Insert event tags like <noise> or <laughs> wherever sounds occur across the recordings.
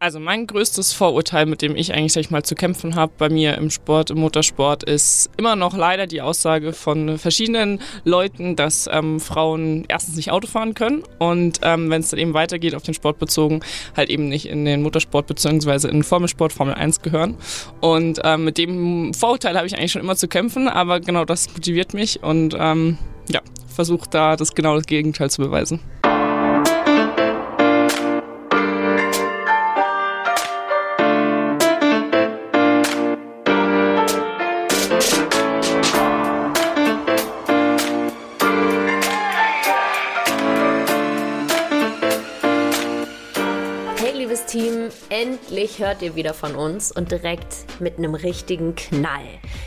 Also mein größtes Vorurteil, mit dem ich eigentlich sag ich mal zu kämpfen habe bei mir im Sport, im Motorsport, ist immer noch leider die Aussage von verschiedenen Leuten, dass ähm, Frauen erstens nicht Auto fahren können und ähm, wenn es dann eben weitergeht auf den Sport bezogen, halt eben nicht in den Motorsport bzw. in den Formelsport Formel 1 gehören. Und ähm, mit dem Vorurteil habe ich eigentlich schon immer zu kämpfen, aber genau das motiviert mich und ähm, ja, versuche da das genau das Gegenteil zu beweisen. Endlich hört ihr wieder von uns und direkt mit einem richtigen Knall.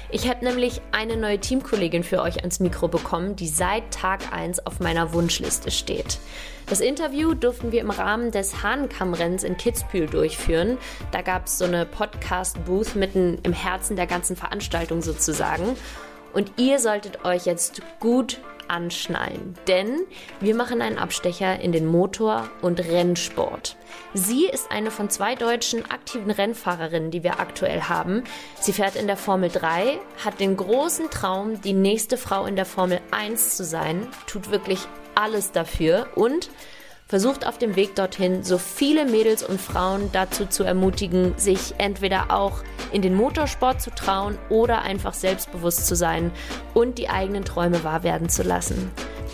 Ich habe nämlich eine neue Teamkollegin für euch ans Mikro bekommen, die seit Tag 1 auf meiner Wunschliste steht. Das Interview durften wir im Rahmen des Hahnenkammrenns in Kitzbühel durchführen. Da gab es so eine Podcast-Booth mitten im Herzen der ganzen Veranstaltung sozusagen. Und ihr solltet euch jetzt gut anschnallen, denn wir machen einen Abstecher in den Motor- und Rennsport. Sie ist eine von zwei deutschen aktiven Rennfahrerinnen, die wir aktuell haben. Sie fährt in der Formel 3, hat den großen Traum, die nächste Frau in der Formel 1 zu sein, tut wirklich alles dafür und versucht auf dem Weg dorthin so viele Mädels und Frauen dazu zu ermutigen, sich entweder auch in den Motorsport zu trauen oder einfach selbstbewusst zu sein und die eigenen Träume wahr werden zu lassen.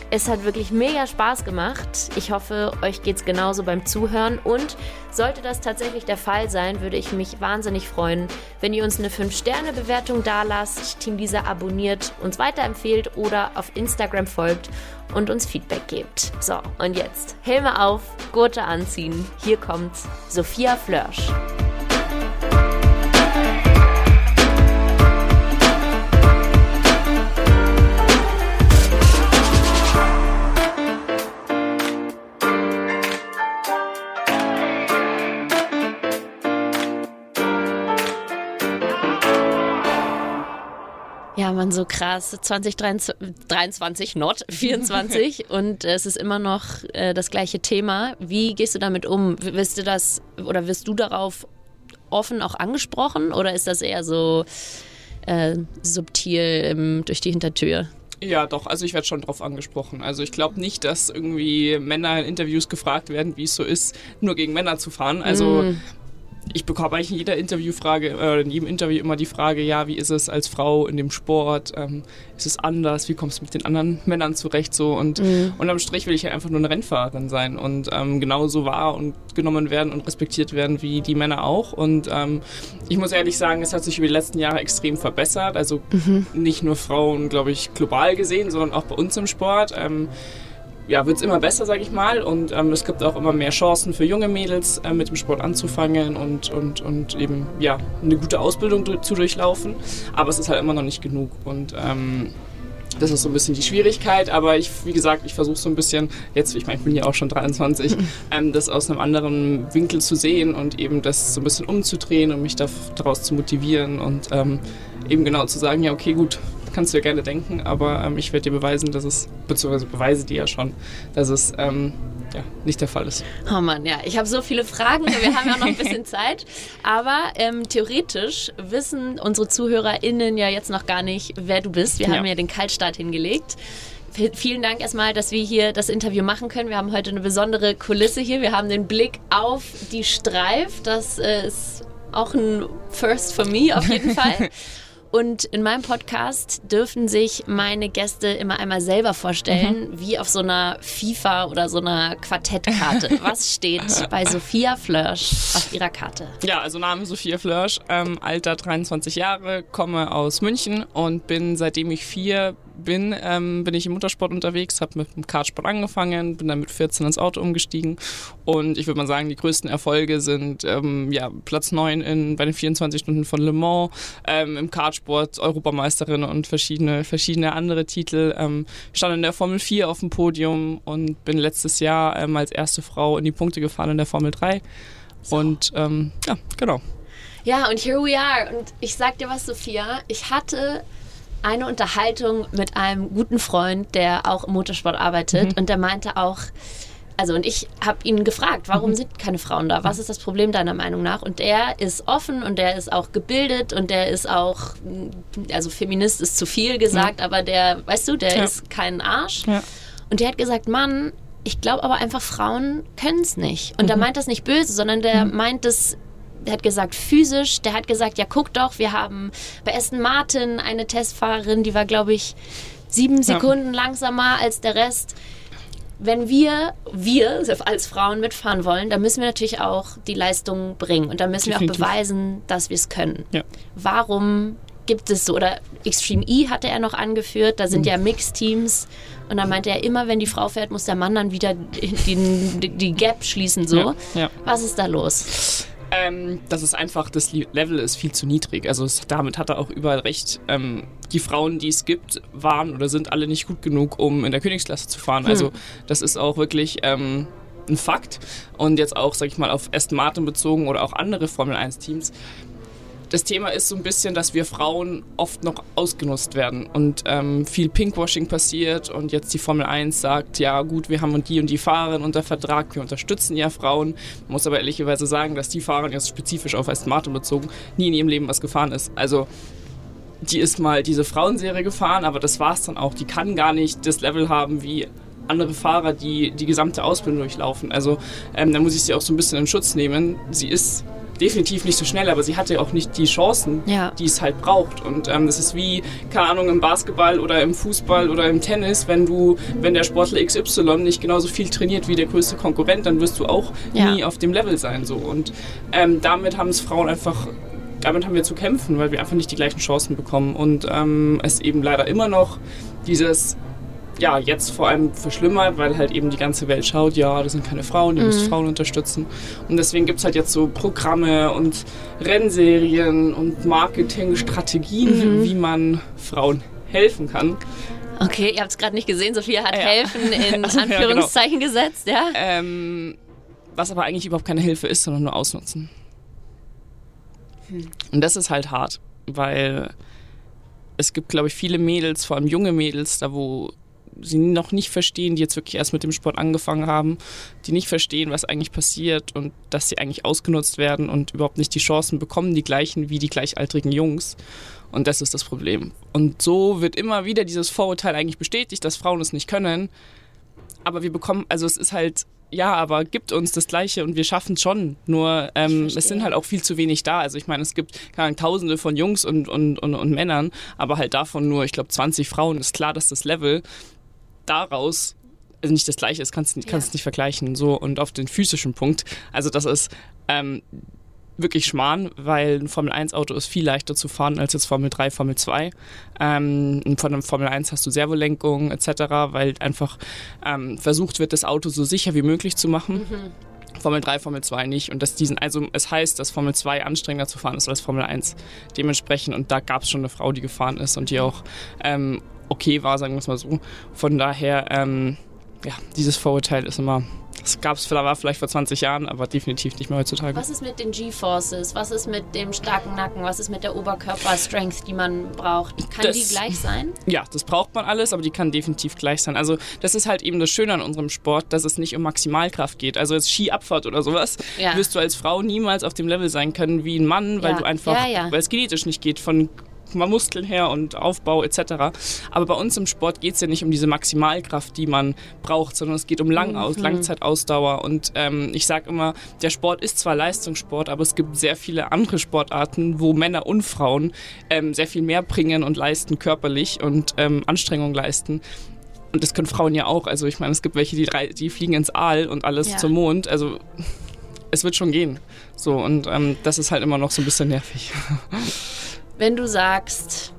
Es hat wirklich mega Spaß gemacht. Ich hoffe, euch geht es genauso beim Zuhören. Und sollte das tatsächlich der Fall sein, würde ich mich wahnsinnig freuen, wenn ihr uns eine 5-Sterne-Bewertung dalasst, Team Lisa abonniert, uns weiterempfehlt oder auf Instagram folgt und uns Feedback gebt. So, und jetzt Helme auf, Gurte anziehen. Hier kommt Sophia Flörsch. Man, so krass. 2023, not <laughs> 24 und äh, es ist immer noch äh, das gleiche Thema. Wie gehst du damit um? Wirst du das oder wirst du darauf offen auch angesprochen oder ist das eher so äh, subtil ähm, durch die Hintertür? Ja, doch. Also ich werde schon drauf angesprochen. Also ich glaube nicht, dass irgendwie Männer in Interviews gefragt werden, wie es so ist, nur gegen Männer zu fahren. Also mm ich bekomme eigentlich in jeder Interviewfrage, äh, in jedem Interview immer die Frage, ja, wie ist es als Frau in dem Sport? Ähm, ist es anders? Wie kommst du mit den anderen <laughs> Männern zurecht? So und mhm. unterm Strich will ich ja einfach nur eine Rennfahrerin sein und ähm, genauso wahr und genommen werden und respektiert werden wie die Männer auch. Und ähm, ich muss ehrlich sagen, es hat sich über die letzten Jahre extrem verbessert. Also mhm. nicht nur Frauen, glaube ich, global gesehen, sondern auch bei uns im Sport. Ähm, ja, wird es immer besser, sage ich mal. Und ähm, es gibt auch immer mehr Chancen für junge Mädels, äh, mit dem Sport anzufangen und, und, und eben ja, eine gute Ausbildung zu durchlaufen. Aber es ist halt immer noch nicht genug. Und ähm, das ist so ein bisschen die Schwierigkeit, aber ich, wie gesagt, ich versuche so ein bisschen, jetzt, ich meine, ich bin ja auch schon 23, <laughs> ähm, das aus einem anderen Winkel zu sehen und eben das so ein bisschen umzudrehen und mich daraus zu motivieren und ähm, eben genau zu sagen, ja, okay, gut, kannst du ja gerne denken, aber ähm, ich werde dir beweisen, dass es, beziehungsweise beweise dir ja schon, dass es ähm, ja, nicht der Fall ist. Oh Mann, ja, ich habe so viele Fragen, wir haben ja noch ein bisschen <laughs> Zeit, aber ähm, theoretisch wissen unsere ZuhörerInnen ja jetzt noch gar nicht, wer du bist. Wir ja. haben ja den Kaltstart hingelegt vielen Dank erstmal, dass wir hier das Interview machen können. Wir haben heute eine besondere Kulisse hier. Wir haben den Blick auf die Streif. Das ist auch ein First for me auf jeden <laughs> Fall. Und in meinem Podcast dürfen sich meine Gäste immer einmal selber vorstellen, mhm. wie auf so einer FIFA oder so einer Quartettkarte. <laughs> Was steht bei Sophia Flörsch auf ihrer Karte? Ja, also Name Sophia Flörsch, ähm, Alter 23 Jahre, komme aus München und bin seitdem ich vier bin, ähm, bin ich im Motorsport unterwegs, habe mit dem Kartsport angefangen, bin dann mit 14 ins Auto umgestiegen und ich würde mal sagen, die größten Erfolge sind ähm, ja, Platz 9 in, bei den 24 Stunden von Le Mans, ähm, im Kartsport Europameisterin und verschiedene, verschiedene andere Titel. Ähm, stand in der Formel 4 auf dem Podium und bin letztes Jahr ähm, als erste Frau in die Punkte gefahren in der Formel 3. So. Und ähm, ja, genau. Ja, und here we are. Und ich sag dir was, Sophia, ich hatte eine Unterhaltung mit einem guten Freund, der auch im Motorsport arbeitet mhm. und der meinte auch, also und ich habe ihn gefragt, warum mhm. sind keine Frauen da? Was ist das Problem deiner Meinung nach? Und er ist offen und der ist auch gebildet und der ist auch, also Feminist ist zu viel gesagt, ja. aber der, weißt du, der ja. ist kein Arsch. Ja. Und der hat gesagt, Mann, ich glaube aber einfach, Frauen können es nicht. Und mhm. der meint das nicht böse, sondern der mhm. meint es der hat gesagt physisch, der hat gesagt, ja guck doch, wir haben bei Aston Martin eine Testfahrerin, die war glaube ich sieben Sekunden langsamer als der Rest. Wenn wir, wir als Frauen mitfahren wollen, dann müssen wir natürlich auch die Leistung bringen und dann müssen Definitiv. wir auch beweisen, dass wir es können. Ja. Warum gibt es so, oder Extreme E hatte er noch angeführt, da sind mhm. ja Mixed-Teams und dann meinte er, immer wenn die Frau fährt, muss der Mann dann wieder die, die, die Gap schließen, so. Ja. Ja. Was ist da los? Ähm, das ist einfach, das Level ist viel zu niedrig. Also es, damit hat er auch überall recht. Ähm, die Frauen, die es gibt, waren oder sind alle nicht gut genug, um in der Königsklasse zu fahren. Hm. Also das ist auch wirklich ähm, ein Fakt. Und jetzt auch, sag ich mal, auf Aston Martin bezogen oder auch andere Formel 1 Teams das Thema ist so ein bisschen, dass wir Frauen oft noch ausgenutzt werden und ähm, viel Pinkwashing passiert und jetzt die Formel 1 sagt, ja gut, wir haben die und die Fahrerin unter Vertrag, wir unterstützen ja Frauen. Man muss aber ehrlicherweise sagen, dass die Fahrerin jetzt spezifisch auf Aston Martin bezogen nie in ihrem Leben was gefahren ist. Also die ist mal diese Frauenserie gefahren, aber das war es dann auch. Die kann gar nicht das Level haben wie andere Fahrer, die die gesamte Ausbildung durchlaufen. Also ähm, da muss ich sie auch so ein bisschen in Schutz nehmen. Sie ist definitiv nicht so schnell, aber sie hatte auch nicht die Chancen, ja. die es halt braucht. Und ähm, das ist wie, keine Ahnung, im Basketball oder im Fußball oder im Tennis, wenn du, wenn der Sportler XY nicht genauso viel trainiert wie der größte Konkurrent, dann wirst du auch ja. nie auf dem Level sein. So. Und ähm, damit haben es Frauen einfach damit haben wir zu kämpfen, weil wir einfach nicht die gleichen Chancen bekommen und ähm, es eben leider immer noch dieses ja, jetzt vor allem verschlimmert, weil halt eben die ganze Welt schaut, ja, das sind keine Frauen, die mhm. müssen Frauen unterstützen. Und deswegen gibt es halt jetzt so Programme und Rennserien und Marketingstrategien, mhm. wie man Frauen helfen kann. Okay, ihr habt es gerade nicht gesehen, Sophia hat ja. helfen in Anführungszeichen <laughs> ja, genau. gesetzt, ja? Ähm, was aber eigentlich überhaupt keine Hilfe ist, sondern nur ausnutzen. Hm. Und das ist halt hart, weil es gibt, glaube ich, viele Mädels, vor allem junge Mädels, da wo sie noch nicht verstehen, die jetzt wirklich erst mit dem Sport angefangen haben, die nicht verstehen, was eigentlich passiert und dass sie eigentlich ausgenutzt werden und überhaupt nicht die Chancen bekommen, die gleichen wie die gleichaltrigen Jungs. Und das ist das Problem. Und so wird immer wieder dieses Vorurteil eigentlich bestätigt, dass Frauen es nicht können. Aber wir bekommen, also es ist halt, ja, aber gibt uns das Gleiche und wir schaffen es schon. Nur ähm, es sind halt auch viel zu wenig da. Also ich meine, es gibt keine Ahnung, Tausende von Jungs und, und, und, und Männern, aber halt davon nur, ich glaube, 20 Frauen. Ist klar, dass das Level daraus also nicht das gleiche ist, kannst du ja. nicht vergleichen. So und auf den physischen Punkt, also das ist ähm, wirklich Schmarrn, weil ein Formel 1 Auto ist viel leichter zu fahren als jetzt Formel 3, Formel 2. Ähm, von einem Formel 1 hast du Servolenkung etc., weil einfach ähm, versucht wird, das Auto so sicher wie möglich zu machen. Mhm. Formel 3, Formel 2 nicht. Und dass diesen, also es heißt, dass Formel 2 anstrengender zu fahren ist als Formel 1. Dementsprechend, und da gab es schon eine Frau, die gefahren ist und die auch ähm, okay war, sagen wir es mal so. Von daher, ähm, ja, dieses Vorurteil ist immer, das gab es vielleicht vor 20 Jahren, aber definitiv nicht mehr heutzutage. Was ist mit den G-Forces? Was ist mit dem starken Nacken? Was ist mit der Oberkörper-Strength, die man braucht? Kann das, die gleich sein? Ja, das braucht man alles, aber die kann definitiv gleich sein. Also das ist halt eben das Schöne an unserem Sport, dass es nicht um Maximalkraft geht. Also jetzt Skiabfahrt oder sowas ja. wirst du als Frau niemals auf dem Level sein können wie ein Mann, weil ja. du einfach, ja, weil es genetisch nicht geht von mal Muskeln her und Aufbau etc. Aber bei uns im Sport geht es ja nicht um diese Maximalkraft, die man braucht, sondern es geht um Langaus, mhm. Langzeitausdauer. Und ähm, ich sage immer, der Sport ist zwar Leistungssport, aber es gibt sehr viele andere Sportarten, wo Männer und Frauen ähm, sehr viel mehr bringen und leisten körperlich und ähm, Anstrengung leisten. Und das können Frauen ja auch. Also ich meine, es gibt welche, die, die fliegen ins Aal und alles ja. zum Mond. Also es wird schon gehen. So, und ähm, das ist halt immer noch so ein bisschen nervig. <laughs> wenn du sagst,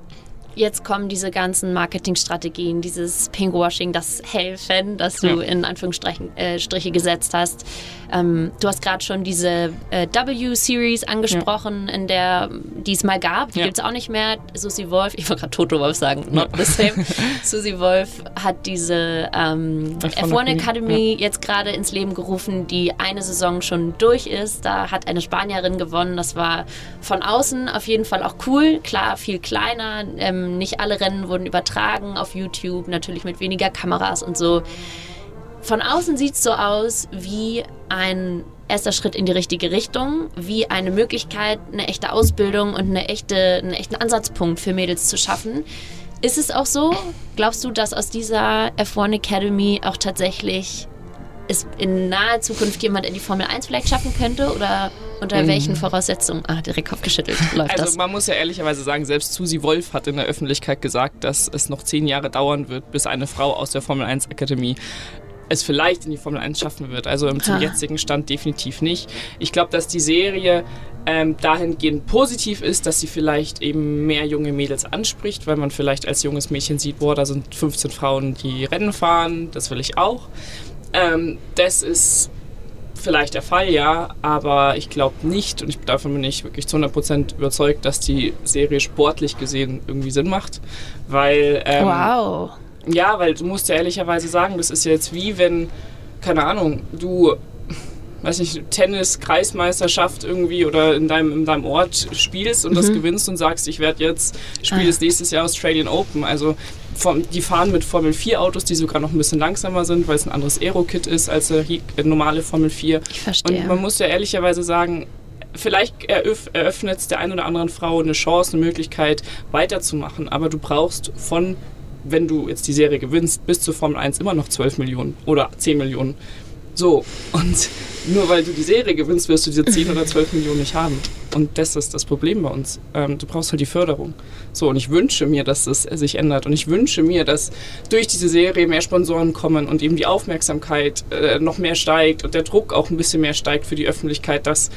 jetzt kommen diese ganzen Marketingstrategien, dieses Pinkwashing, das Helfen, das du in Anführungsstriche äh, gesetzt hast. Ähm, du hast gerade schon diese äh, W-Series angesprochen, ja. in der die es mal gab. Die ja. gibt es auch nicht mehr. Susi Wolf, ich wollte gerade Toto Wolf sagen, not the same. <laughs> Susi Wolf hat diese ähm, F1 Academy jetzt gerade ins Leben gerufen, die eine Saison schon durch ist. Da hat eine Spanierin gewonnen. Das war von außen auf jeden Fall auch cool. Klar, viel kleiner. Ähm, nicht alle Rennen wurden übertragen auf YouTube, natürlich mit weniger Kameras und so. Von außen sieht es so aus wie ein erster Schritt in die richtige Richtung, wie eine Möglichkeit, eine echte Ausbildung und eine echte, einen echten Ansatzpunkt für Mädels zu schaffen. Ist es auch so? Glaubst du, dass aus dieser F1 Academy auch tatsächlich es in naher Zukunft jemand in die Formel 1 vielleicht schaffen könnte? Oder unter mhm. welchen Voraussetzungen? Ah, direkt Kopf geschüttelt. <laughs> Läuft also das? man muss ja ehrlicherweise sagen, selbst Susi Wolf hat in der Öffentlichkeit gesagt, dass es noch zehn Jahre dauern wird, bis eine Frau aus der Formel 1 Akademie es vielleicht in die Formel 1 schaffen wird. Also zum ha. jetzigen Stand definitiv nicht. Ich glaube, dass die Serie ähm, dahingehend positiv ist, dass sie vielleicht eben mehr junge Mädels anspricht, weil man vielleicht als junges Mädchen sieht, boah, da sind 15 Frauen, die Rennen fahren, das will ich auch. Ähm, das ist vielleicht der Fall, ja, aber ich glaube nicht und ich, davon bin ich wirklich zu 100% überzeugt, dass die Serie sportlich gesehen irgendwie Sinn macht, weil... Ähm, wow. Ja, weil du musst ja ehrlicherweise sagen, das ist jetzt wie wenn, keine Ahnung, du weiß nicht, Tennis-Kreismeisterschaft irgendwie oder in deinem, in deinem Ort spielst und mhm. das gewinnst und sagst, ich werde jetzt, spiele ah. nächstes Jahr Australian Open. Also vom, die fahren mit Formel 4 Autos, die sogar noch ein bisschen langsamer sind, weil es ein anderes Aero-Kit ist als der normale Formel 4. Ich verstehe. Und man muss ja ehrlicherweise sagen, vielleicht eröffnet es der einen oder anderen Frau eine Chance, eine Möglichkeit weiterzumachen, aber du brauchst von wenn du jetzt die Serie gewinnst, bis zur Formel 1 immer noch 12 Millionen oder 10 Millionen. So, und <laughs> nur weil du die Serie gewinnst, wirst du diese 10 oder 12 Millionen nicht haben. Und das ist das Problem bei uns. Ähm, du brauchst halt die Förderung. So, und ich wünsche mir, dass das sich ändert. Und ich wünsche mir, dass durch diese Serie mehr Sponsoren kommen und eben die Aufmerksamkeit äh, noch mehr steigt und der Druck auch ein bisschen mehr steigt für die Öffentlichkeit, dass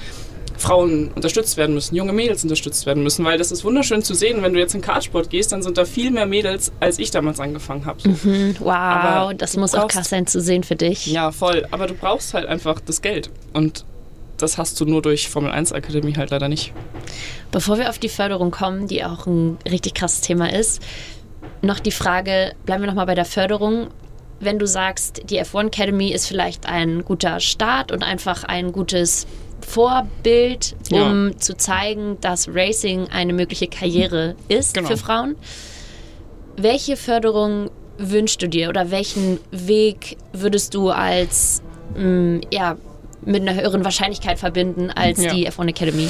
Frauen unterstützt werden müssen, junge Mädels unterstützt werden müssen, weil das ist wunderschön zu sehen. Wenn du jetzt in Kartsport gehst, dann sind da viel mehr Mädels, als ich damals angefangen habe. So. Mhm, wow, Aber das muss brauchst, auch krass sein zu sehen für dich. Ja, voll. Aber du brauchst halt einfach das Geld. Und das hast du nur durch Formel 1 Akademie halt leider nicht. Bevor wir auf die Förderung kommen, die auch ein richtig krasses Thema ist, noch die Frage, bleiben wir nochmal bei der Förderung. Wenn du sagst, die F1 Academy ist vielleicht ein guter Start und einfach ein gutes Vorbild, um ja. zu zeigen, dass Racing eine mögliche Karriere ist genau. für Frauen. Welche Förderung wünschst du dir oder welchen Weg würdest du als mh, mm, ja, mit einer höheren Wahrscheinlichkeit verbinden als ja. die F1 Academy?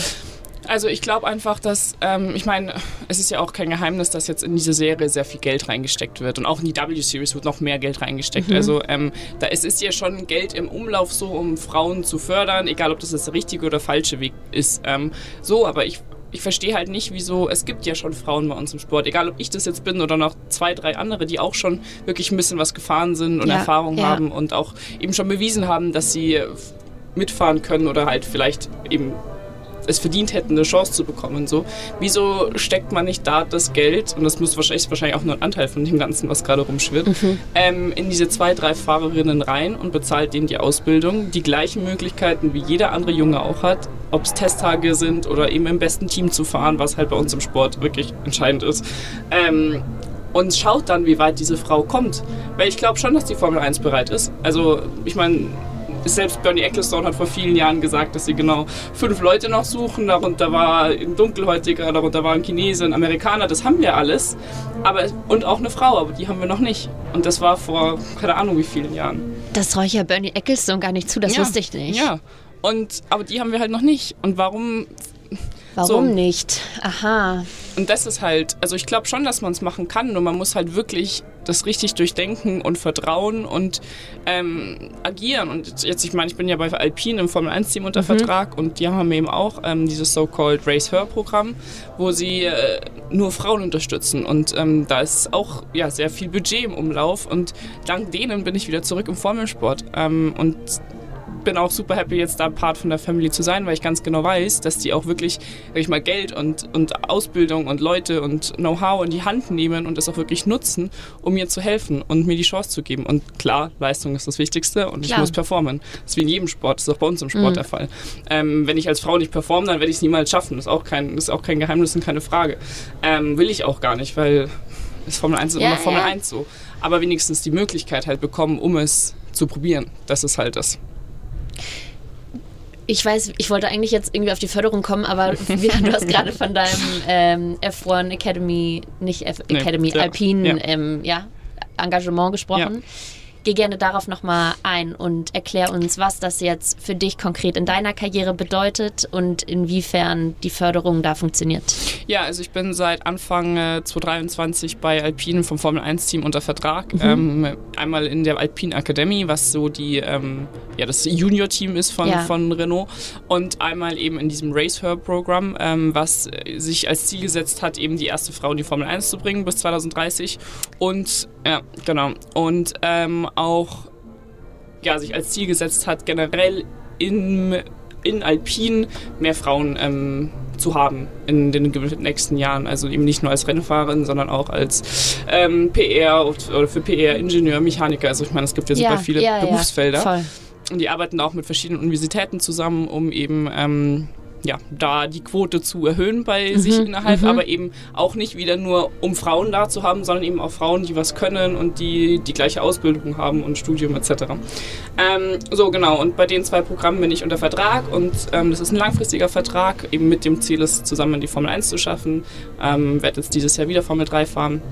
Also ich glaube einfach, dass, ähm, ich meine, es ist ja auch kein Geheimnis, dass jetzt in diese Serie sehr viel Geld reingesteckt wird und auch in die W-Series wird noch mehr Geld reingesteckt. Mhm. Also ähm, da ist, ist ja schon Geld im Umlauf so, um Frauen zu fördern, egal ob das das richtige oder falsche Weg ist. Ähm, so, aber ich ich verstehe halt nicht, wieso, es gibt ja schon Frauen bei uns im Sport, egal ob ich das jetzt bin oder noch zwei, drei andere, die auch schon wirklich ein bisschen was gefahren sind und ja, Erfahrung ja. haben und auch eben schon bewiesen haben, dass sie mitfahren können oder halt vielleicht eben es verdient hätten, eine Chance zu bekommen. So. Wieso steckt man nicht da das Geld, und das muss wahrscheinlich, wahrscheinlich auch nur ein Anteil von dem Ganzen, was gerade rumschwirrt, mhm. ähm, in diese zwei, drei Fahrerinnen rein und bezahlt denen die Ausbildung, die gleichen Möglichkeiten wie jeder andere Junge auch hat, ob es Testtage sind oder eben im besten Team zu fahren, was halt bei uns im Sport wirklich entscheidend ist. Ähm, und schaut dann, wie weit diese Frau kommt. Weil ich glaube schon, dass die Formel 1 bereit ist. Also, ich meine, selbst Bernie Ecclestone hat vor vielen Jahren gesagt, dass sie genau fünf Leute noch suchen. Darunter war ein Dunkelhäutiger, darunter war ein Chinese, ein Amerikaner. Das haben wir alles. Aber, und auch eine Frau, aber die haben wir noch nicht. Und das war vor keine Ahnung wie vielen Jahren. Das traue ich ja Bernie Ecclestone gar nicht zu, das ja, wusste ich nicht. Ja. Und, aber die haben wir halt noch nicht. Und warum Warum so. nicht? Aha. Und das ist halt, also ich glaube schon, dass man es machen kann, nur man muss halt wirklich das richtig durchdenken und vertrauen und ähm, agieren. Und jetzt, ich meine, ich bin ja bei Alpine im Formel 1-Team unter mhm. Vertrag und die haben eben auch ähm, dieses so-called Race Her-Programm, wo sie äh, nur Frauen unterstützen. Und ähm, da ist auch ja, sehr viel Budget im Umlauf und dank denen bin ich wieder zurück im Formelsport. Ähm, und bin auch super happy, jetzt da Part von der Family zu sein, weil ich ganz genau weiß, dass die auch wirklich, sag ich mal, Geld und, und Ausbildung und Leute und Know-how in die Hand nehmen und das auch wirklich nutzen, um mir zu helfen und mir die Chance zu geben. Und klar, Leistung ist das Wichtigste und klar. ich muss performen. Das ist wie in jedem Sport, das ist auch bei uns im Sport mhm. der Fall. Ähm, wenn ich als Frau nicht performe, dann werde ich es niemals schaffen. Das ist auch kein, ist auch kein Geheimnis und keine Frage. Ähm, will ich auch gar nicht, weil es Formel 1 ist ja, immer Formel ja. 1 so. Aber wenigstens die Möglichkeit halt bekommen, um es zu probieren. Das ist halt das. Ich weiß, ich wollte eigentlich jetzt irgendwie auf die Förderung kommen, aber du hast gerade von <laughs> deinem ähm, F1 Academy, nicht F nee, Academy, ja, Alpine ja. Ähm, ja. Engagement gesprochen. Ja. Geh gerne darauf nochmal ein und erklär uns, was das jetzt für dich konkret in deiner Karriere bedeutet und inwiefern die Förderung da funktioniert. Ja, also ich bin seit Anfang äh, 2023 bei Alpine vom Formel 1 Team unter Vertrag. Mhm. Ähm, einmal in der Alpine Academy, was so die, ähm, ja, das Junior-Team ist von, ja. von Renault und einmal eben in diesem Race Her Programm, ähm, was sich als Ziel gesetzt hat, eben die erste Frau in die Formel 1 zu bringen bis 2030 und ja, genau und ähm, auch ja, sich als Ziel gesetzt hat, generell in, in Alpin mehr Frauen ähm, zu haben in den nächsten Jahren. Also eben nicht nur als Rennfahrerin, sondern auch als ähm, PR oder für PR, Ingenieur, Mechaniker. Also ich meine, es gibt ja super ja, viele ja, Berufsfelder. Ja, und die arbeiten auch mit verschiedenen Universitäten zusammen, um eben ähm, ja, da die Quote zu erhöhen bei mhm, sich innerhalb, mhm. aber eben auch nicht wieder nur, um Frauen da zu haben, sondern eben auch Frauen, die was können und die die gleiche Ausbildung haben und Studium etc. Ähm, so, genau, und bei den zwei Programmen bin ich unter Vertrag und ähm, das ist ein langfristiger Vertrag, eben mit dem Ziel, es zusammen die Formel 1 zu schaffen. Ähm, werde jetzt dieses Jahr wieder Formel 3 fahren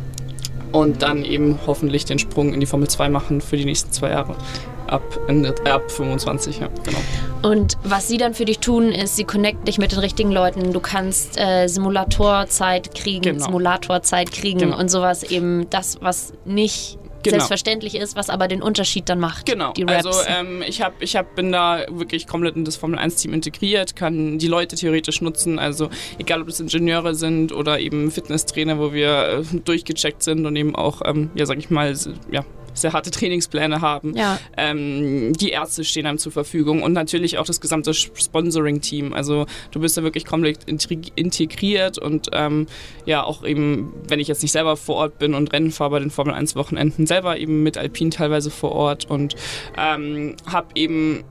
und dann eben hoffentlich den Sprung in die Formel 2 machen für die nächsten zwei Jahre ab, äh, ab 25, ja, genau. Und was sie dann für dich tun, ist, sie connecten dich mit den richtigen Leuten. Du kannst äh, Simulatorzeit kriegen, genau. Simulatorzeit kriegen genau. und sowas eben das, was nicht Genau. selbstverständlich ist, was aber den Unterschied dann macht. Genau. Also ähm, ich hab, ich hab, bin da wirklich komplett in das Formel 1 Team integriert, kann die Leute theoretisch nutzen. Also egal ob das Ingenieure sind oder eben Fitnesstrainer, wo wir äh, durchgecheckt sind und eben auch, ähm, ja sag ich mal, ja, sehr harte Trainingspläne haben. Ja. Ähm, die Ärzte stehen einem zur Verfügung und natürlich auch das gesamte Sponsoring-Team. Also du bist da wirklich komplett integriert und ähm, ja, auch eben, wenn ich jetzt nicht selber vor Ort bin und Rennen fahre bei den Formel 1 Wochenenden, selber eben mit Alpine teilweise vor Ort und ähm, habe eben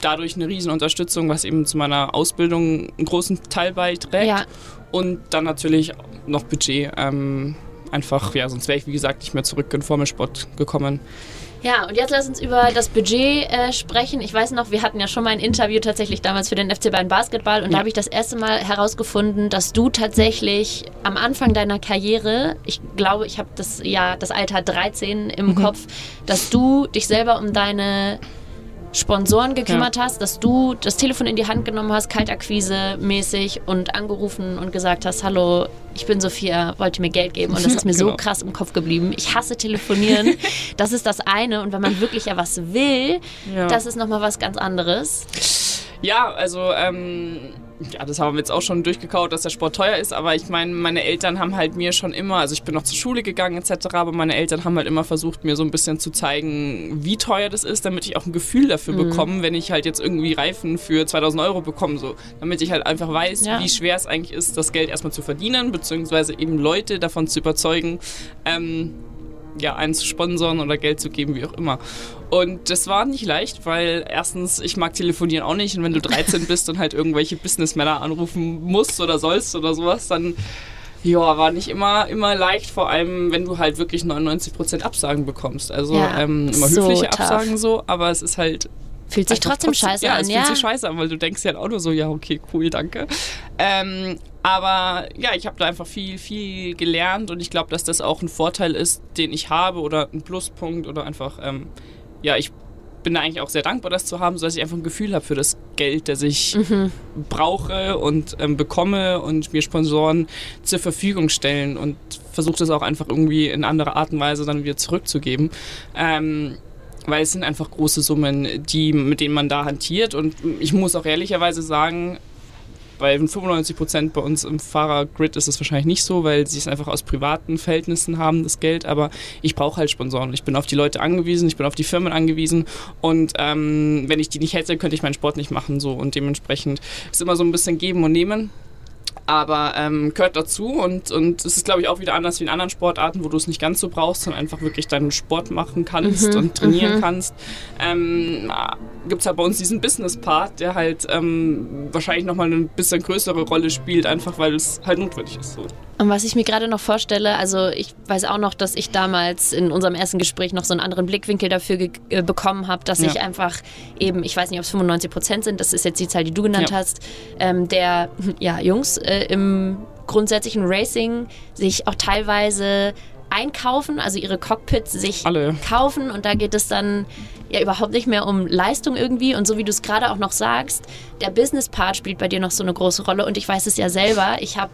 dadurch eine riesen Unterstützung, was eben zu meiner Ausbildung einen großen Teil beiträgt. Ja. Und dann natürlich noch Budget. Ähm, einfach, ja, sonst wäre ich, wie gesagt, nicht mehr zurück in Formelsport gekommen. Ja, und jetzt lass uns über das Budget äh, sprechen. Ich weiß noch, wir hatten ja schon mal ein Interview tatsächlich damals für den FC Bayern Basketball und ja. da habe ich das erste Mal herausgefunden, dass du tatsächlich am Anfang deiner Karriere, ich glaube, ich habe das ja das Alter 13 im mhm. Kopf, dass du dich selber um deine Sponsoren gekümmert ja. hast, dass du das Telefon in die Hand genommen hast, Kaltakquise mäßig und angerufen und gesagt hast, hallo, ich bin Sophia, wollte mir Geld geben und das <laughs> ist mir genau. so krass im Kopf geblieben. Ich hasse telefonieren. <laughs> das ist das eine und wenn man wirklich ja was will, ja. das ist nochmal was ganz anderes. Ja, also ähm, ja, das haben wir jetzt auch schon durchgekaut, dass der Sport teuer ist, aber ich meine, meine Eltern haben halt mir schon immer, also ich bin noch zur Schule gegangen etc., aber meine Eltern haben halt immer versucht, mir so ein bisschen zu zeigen, wie teuer das ist, damit ich auch ein Gefühl dafür mhm. bekomme, wenn ich halt jetzt irgendwie Reifen für 2000 Euro bekomme, so, damit ich halt einfach weiß, ja. wie schwer es eigentlich ist, das Geld erstmal zu verdienen, beziehungsweise eben Leute davon zu überzeugen, ähm, ja, einen zu sponsern oder Geld zu geben, wie auch immer. Und das war nicht leicht, weil erstens, ich mag telefonieren auch nicht und wenn du 13 <laughs> bist und halt irgendwelche Businessmänner anrufen musst oder sollst oder sowas, dann ja, war nicht immer, immer leicht, vor allem wenn du halt wirklich 99% Absagen bekommst. Also ja, ähm, immer so höfliche tough. Absagen so, aber es ist halt Fühlt sich trotzdem, trotzdem, scheiße ja, an, es ja. fühlt sich scheiße an, weil du denkst ja halt auch nur so, ja, okay, cool, danke. Ähm, aber ja, ich habe da einfach viel, viel gelernt und ich glaube, dass das auch ein Vorteil ist, den ich habe oder ein Pluspunkt oder einfach, ähm, ja, ich bin da eigentlich auch sehr dankbar, das zu haben, sodass ich einfach ein Gefühl habe für das Geld, das ich mhm. brauche und ähm, bekomme und mir Sponsoren zur Verfügung stellen und versuche das auch einfach irgendwie in anderer Art und Weise dann wieder zurückzugeben. Ähm, weil es sind einfach große Summen, die, mit denen man da hantiert. Und ich muss auch ehrlicherweise sagen, bei 95 Prozent bei uns im Fahrergrid ist es wahrscheinlich nicht so, weil sie es einfach aus privaten Verhältnissen haben, das Geld. Aber ich brauche halt Sponsoren. Ich bin auf die Leute angewiesen, ich bin auf die Firmen angewiesen. Und ähm, wenn ich die nicht hätte, könnte ich meinen Sport nicht machen. So. Und dementsprechend ist immer so ein bisschen geben und nehmen aber ähm, gehört dazu und, und es ist, glaube ich, auch wieder anders wie in anderen Sportarten, wo du es nicht ganz so brauchst, sondern einfach wirklich deinen Sport machen kannst mhm, und trainieren mhm. kannst. Ähm, Gibt es halt bei uns diesen Business-Part, der halt ähm, wahrscheinlich nochmal eine bisschen größere Rolle spielt, einfach weil es halt notwendig ist. So. Und was ich mir gerade noch vorstelle, also ich weiß auch noch, dass ich damals in unserem ersten Gespräch noch so einen anderen Blickwinkel dafür äh, bekommen habe, dass ja. ich einfach eben, ich weiß nicht, ob es 95 Prozent sind, das ist jetzt die Zahl, die du genannt ja. hast, ähm, der ja, Jungs äh, im grundsätzlichen Racing sich auch teilweise einkaufen, also ihre Cockpits sich Alle. kaufen und da geht es dann ja überhaupt nicht mehr um Leistung irgendwie. Und so wie du es gerade auch noch sagst, der Business-Part spielt bei dir noch so eine große Rolle. Und ich weiß es ja selber, ich habe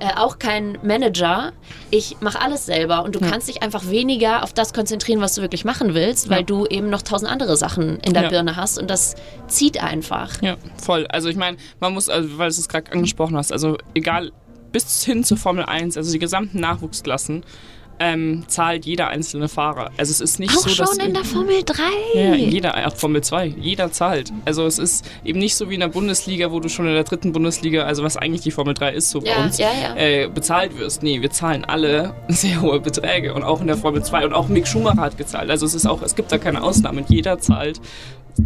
äh, auch keinen Manager. Ich mache alles selber und du ja. kannst dich einfach weniger auf das konzentrieren, was du wirklich machen willst, weil ja. du eben noch tausend andere Sachen in der ja. Birne hast und das zieht einfach. Ja, voll. Also ich meine, man muss, also, weil du es gerade angesprochen hast, also egal bis hin zur Formel 1, also die gesamten Nachwuchsklassen, ähm, zahlt jeder einzelne Fahrer. Also es ist nicht auch so, dass... schon in der Formel 3? Ja, jeder, auch Formel 2, jeder zahlt. Also es ist eben nicht so wie in der Bundesliga, wo du schon in der dritten Bundesliga, also was eigentlich die Formel 3 ist, so ja, bei uns, ja, ja. Äh, bezahlt wirst. Nee, wir zahlen alle <laughs> sehr hohe Beträge und auch in der Formel 2 und auch Mick Schumacher hat gezahlt. Also es ist auch, es gibt da keine Ausnahmen. Jeder zahlt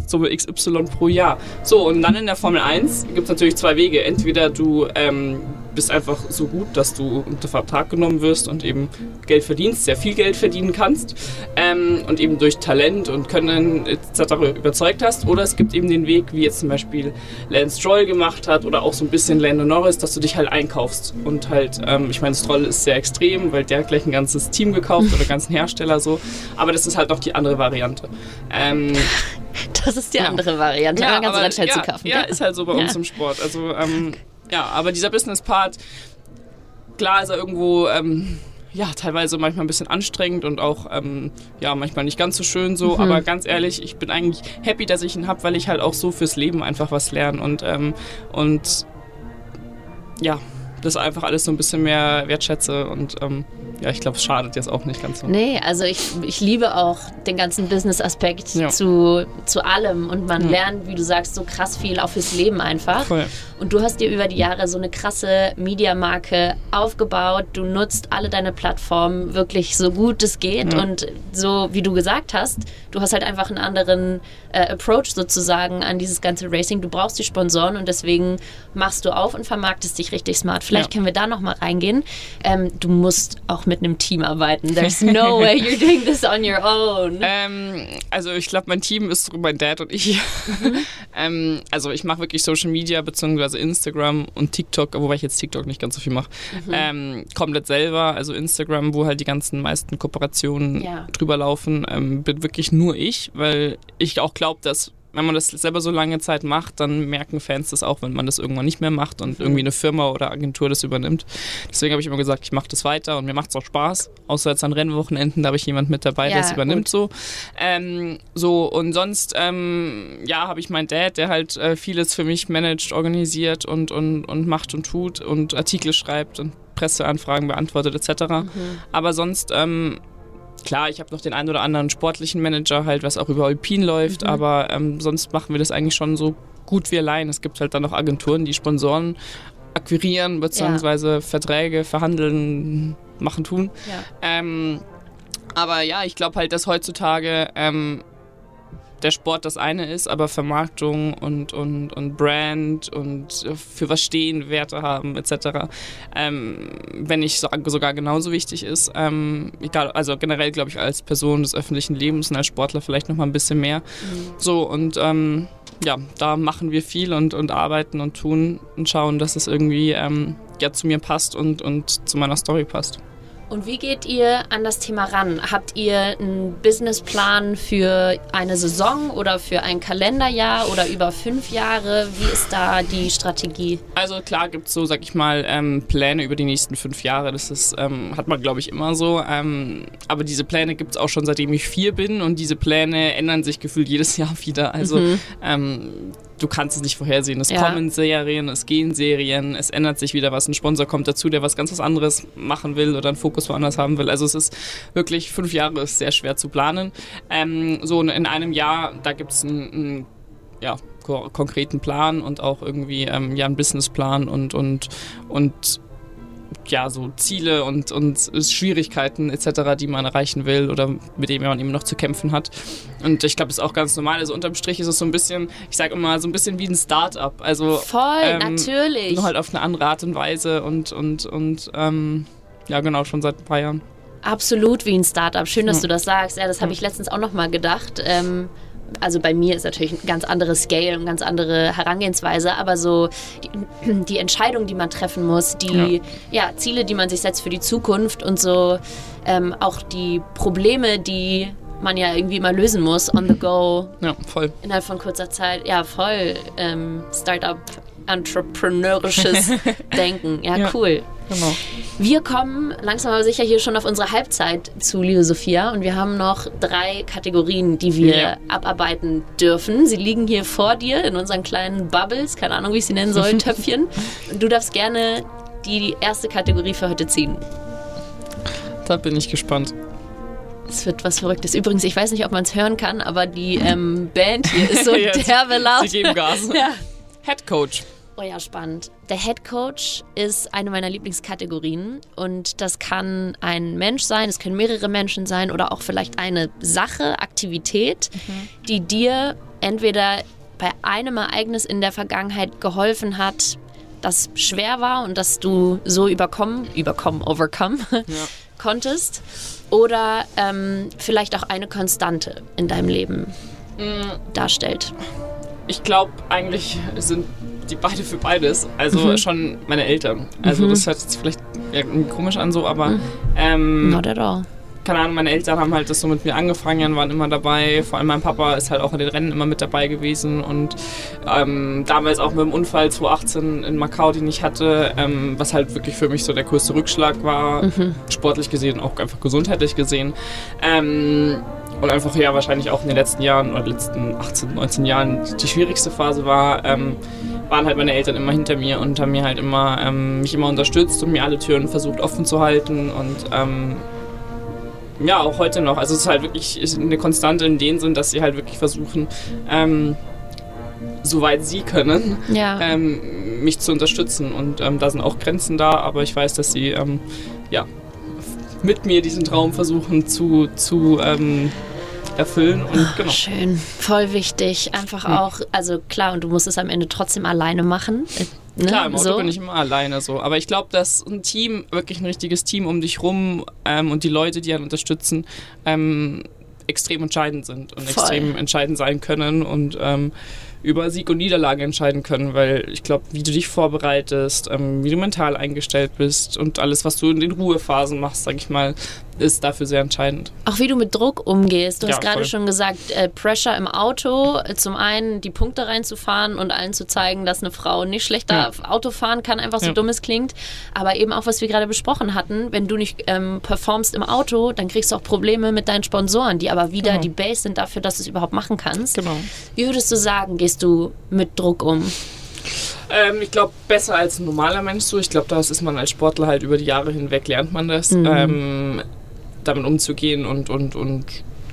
Summe XY pro Jahr. So, und dann in der Formel 1 gibt es natürlich zwei Wege. Entweder du ähm, bist einfach so gut, dass du unter Vertrag genommen wirst und eben Geld verdienst, sehr viel Geld verdienen kannst ähm, und eben durch Talent und Können etc. überzeugt hast. Oder es gibt eben den Weg, wie jetzt zum Beispiel Lance Stroll gemacht hat oder auch so ein bisschen Lando Norris, dass du dich halt einkaufst. Und halt, ähm, ich meine, Stroll ist sehr extrem, weil der hat gleich ein ganzes Team gekauft oder einen ganzen Hersteller so. Aber das ist halt noch die andere Variante. Ähm, <laughs> das ist die ja. andere Variante, ja, ganz aber, ja, zu kaufen. Ja, ist halt so bei ja. uns im Sport. Also ähm, <laughs> ja, aber dieser Business-Part, klar ist er irgendwo, ähm, ja, teilweise manchmal ein bisschen anstrengend und auch, ähm, ja, manchmal nicht ganz so schön so. Mhm. Aber ganz ehrlich, ich bin eigentlich happy, dass ich ihn habe, weil ich halt auch so fürs Leben einfach was lerne und, ähm, und ja, das einfach alles so ein bisschen mehr wertschätze und ähm, ja, ich glaube, es schadet jetzt auch nicht ganz so. Nee, also ich, ich liebe auch den ganzen Business-Aspekt ja. zu, zu allem und man ja. lernt, wie du sagst, so krass viel auch fürs Leben einfach. Voll. Und du hast dir über die Jahre so eine krasse Media-Marke aufgebaut. Du nutzt alle deine Plattformen wirklich so gut es geht ja. und so wie du gesagt hast, du hast halt einfach einen anderen äh, Approach sozusagen an dieses ganze Racing. Du brauchst die Sponsoren und deswegen machst du auf und vermarktest dich richtig smart. Vielleicht können wir da nochmal reingehen. Ähm, du musst auch mit einem Team arbeiten. There's no <laughs> way you're doing this on your own. Ähm, also ich glaube, mein Team ist mein Dad und ich. Mhm. <laughs> ähm, also ich mache wirklich Social Media beziehungsweise Instagram und TikTok, wobei ich jetzt TikTok nicht ganz so viel mache. Mhm. Ähm, komplett selber, also Instagram, wo halt die ganzen meisten Kooperationen ja. drüber laufen, ähm, bin wirklich nur ich, weil ich auch glaube, dass wenn man das selber so lange Zeit macht, dann merken Fans das auch, wenn man das irgendwann nicht mehr macht und irgendwie eine Firma oder Agentur das übernimmt. Deswegen habe ich immer gesagt, ich mache das weiter und mir macht es auch Spaß. Außer jetzt an Rennwochenenden, da habe ich jemand mit dabei, ja, der es übernimmt so. Ähm, so und sonst, ähm, ja, habe ich meinen Dad, der halt äh, vieles für mich managt, organisiert und, und, und macht und tut und Artikel schreibt und Presseanfragen beantwortet etc. Mhm. Aber sonst ähm, Klar, ich habe noch den einen oder anderen sportlichen Manager halt, was auch über Alpine läuft, mhm. aber ähm, sonst machen wir das eigentlich schon so gut wie allein. Es gibt halt dann noch Agenturen, die Sponsoren akquirieren, beziehungsweise ja. Verträge verhandeln, machen, tun. Ja. Ähm, aber ja, ich glaube halt, dass heutzutage ähm, der Sport das eine ist, aber Vermarktung und, und, und Brand und für was stehen, Werte haben etc., ähm, wenn nicht sogar genauso wichtig ist. Ähm, egal, also generell glaube ich als Person des öffentlichen Lebens und als Sportler vielleicht noch mal ein bisschen mehr. Mhm. So und ähm, ja, da machen wir viel und, und arbeiten und tun und schauen, dass es irgendwie ähm, ja, zu mir passt und, und zu meiner Story passt. Und wie geht ihr an das Thema ran? Habt ihr einen Businessplan für eine Saison oder für ein Kalenderjahr oder über fünf Jahre? Wie ist da die Strategie? Also klar gibt es so, sag ich mal, ähm, Pläne über die nächsten fünf Jahre. Das ist, ähm, hat man, glaube ich, immer so. Ähm, aber diese Pläne gibt es auch schon seitdem ich vier bin und diese Pläne ändern sich gefühlt jedes <laughs> Jahr wieder. Also mhm. Du kannst es nicht vorhersehen. Es ja. kommen Serien, es gehen Serien, es ändert sich wieder was. Ein Sponsor kommt dazu, der was ganz was anderes machen will oder einen Fokus woanders haben will. Also es ist wirklich, fünf Jahre ist sehr schwer zu planen. Ähm, so in einem Jahr, da gibt es einen, einen ja, konkreten Plan und auch irgendwie ähm, ja, einen Businessplan und, und, und ja, so Ziele und, und Schwierigkeiten etc., die man erreichen will oder mit denen man eben noch zu kämpfen hat. Und ich glaube, das ist auch ganz normal. Also unterm Strich ist es so ein bisschen, ich sage immer, so ein bisschen wie ein Start-up. Also, Voll, ähm, natürlich. Nur halt auf eine andere Art und Weise und, und, und ähm, ja, genau, schon seit ein paar Jahren. Absolut wie ein Startup. Schön, dass ja. du das sagst. Ja, das habe ich letztens auch noch mal gedacht. Ähm, also bei mir ist natürlich ein ganz anderes Scale und ganz andere Herangehensweise, aber so die, die Entscheidung, die man treffen muss, die ja. ja. Ziele, die man sich setzt für die Zukunft und so ähm, auch die Probleme, die man ja irgendwie immer lösen muss, on the go. Ja, voll. Innerhalb von kurzer Zeit. Ja, voll. Ähm, Startup, entrepreneurisches <laughs> Denken. Ja, ja, cool. Genau. Wir kommen langsam aber sicher hier schon auf unsere Halbzeit zu, liebe Sophia. Und wir haben noch drei Kategorien, die wir ja. abarbeiten dürfen. Sie liegen hier vor dir in unseren kleinen Bubbles, keine Ahnung, wie ich sie nennen soll, <laughs> Töpfchen. Und du darfst gerne die erste Kategorie für heute ziehen. Da bin ich gespannt. Es wird was Verrücktes. Übrigens, ich weiß nicht, ob man es hören kann, aber die ähm, <laughs> Band hier ist so derbe laut. Sie geben Gas. ja. Head Coach. Oh ja, spannend. Der Head Coach ist eine meiner Lieblingskategorien und das kann ein Mensch sein, es können mehrere Menschen sein oder auch vielleicht eine Sache, Aktivität, mhm. die dir entweder bei einem Ereignis in der Vergangenheit geholfen hat, das schwer war und dass du so überkommen, überkommen, overcome <laughs> ja. konntest oder ähm, vielleicht auch eine Konstante in deinem Leben mhm. darstellt. Ich glaube, eigentlich sind die beide für beides. Also mhm. schon meine Eltern. Also mhm. das hört sich vielleicht komisch an so, aber mhm. ähm, Not at all. Keine Ahnung, meine Eltern haben halt das so mit mir angefangen, waren immer dabei. Vor allem mein Papa ist halt auch in den Rennen immer mit dabei gewesen und ähm, damals auch mit dem Unfall 2018 in Macau, den ich hatte, ähm, was halt wirklich für mich so der größte Rückschlag war, mhm. sportlich gesehen, auch einfach gesundheitlich gesehen. Ähm, und einfach ja wahrscheinlich auch in den letzten Jahren oder letzten 18, 19 Jahren die schwierigste Phase war, ähm, waren halt meine Eltern immer hinter mir und haben mir halt immer ähm, mich immer unterstützt und mir alle Türen versucht offen zu halten und ähm, ja, auch heute noch. Also es ist halt wirklich eine Konstante in dem Sinn, dass sie halt wirklich versuchen, ähm, soweit sie können, ja. ähm, mich zu unterstützen. Und ähm, da sind auch Grenzen da, aber ich weiß, dass sie ähm, ja, mit mir diesen Traum versuchen zu, zu ähm, erfüllen. Und genau. Schön, voll wichtig. Einfach hm. auch, also klar, und du musst es am Ende trotzdem alleine machen. Äh, ne? Klar, im Auto so. bin ich immer alleine so. Aber ich glaube, dass ein Team, wirklich ein richtiges Team um dich rum ähm, und die Leute, die einen unterstützen, ähm, extrem entscheidend sind und voll. extrem entscheidend sein können. Und ähm, über Sieg und Niederlage entscheiden können, weil ich glaube, wie du dich vorbereitest, ähm, wie du mental eingestellt bist und alles, was du in den Ruhephasen machst, sag ich mal, ist dafür sehr entscheidend. Auch wie du mit Druck umgehst. Du ja, hast gerade schon gesagt, äh, Pressure im Auto. Zum einen die Punkte reinzufahren und allen zu zeigen, dass eine Frau nicht schlechter ja. Auto fahren kann, einfach so ja. dumm es klingt. Aber eben auch, was wir gerade besprochen hatten, wenn du nicht ähm, performst im Auto, dann kriegst du auch Probleme mit deinen Sponsoren, die aber wieder genau. die Base sind dafür, dass du es überhaupt machen kannst. Genau. Wie würdest du sagen, gehst du mit Druck um? Ähm, ich glaube, besser als ein normaler Mensch so. Ich glaube, das ist man als Sportler halt über die Jahre hinweg, lernt man das. Mhm. Ähm, damit umzugehen und, und, und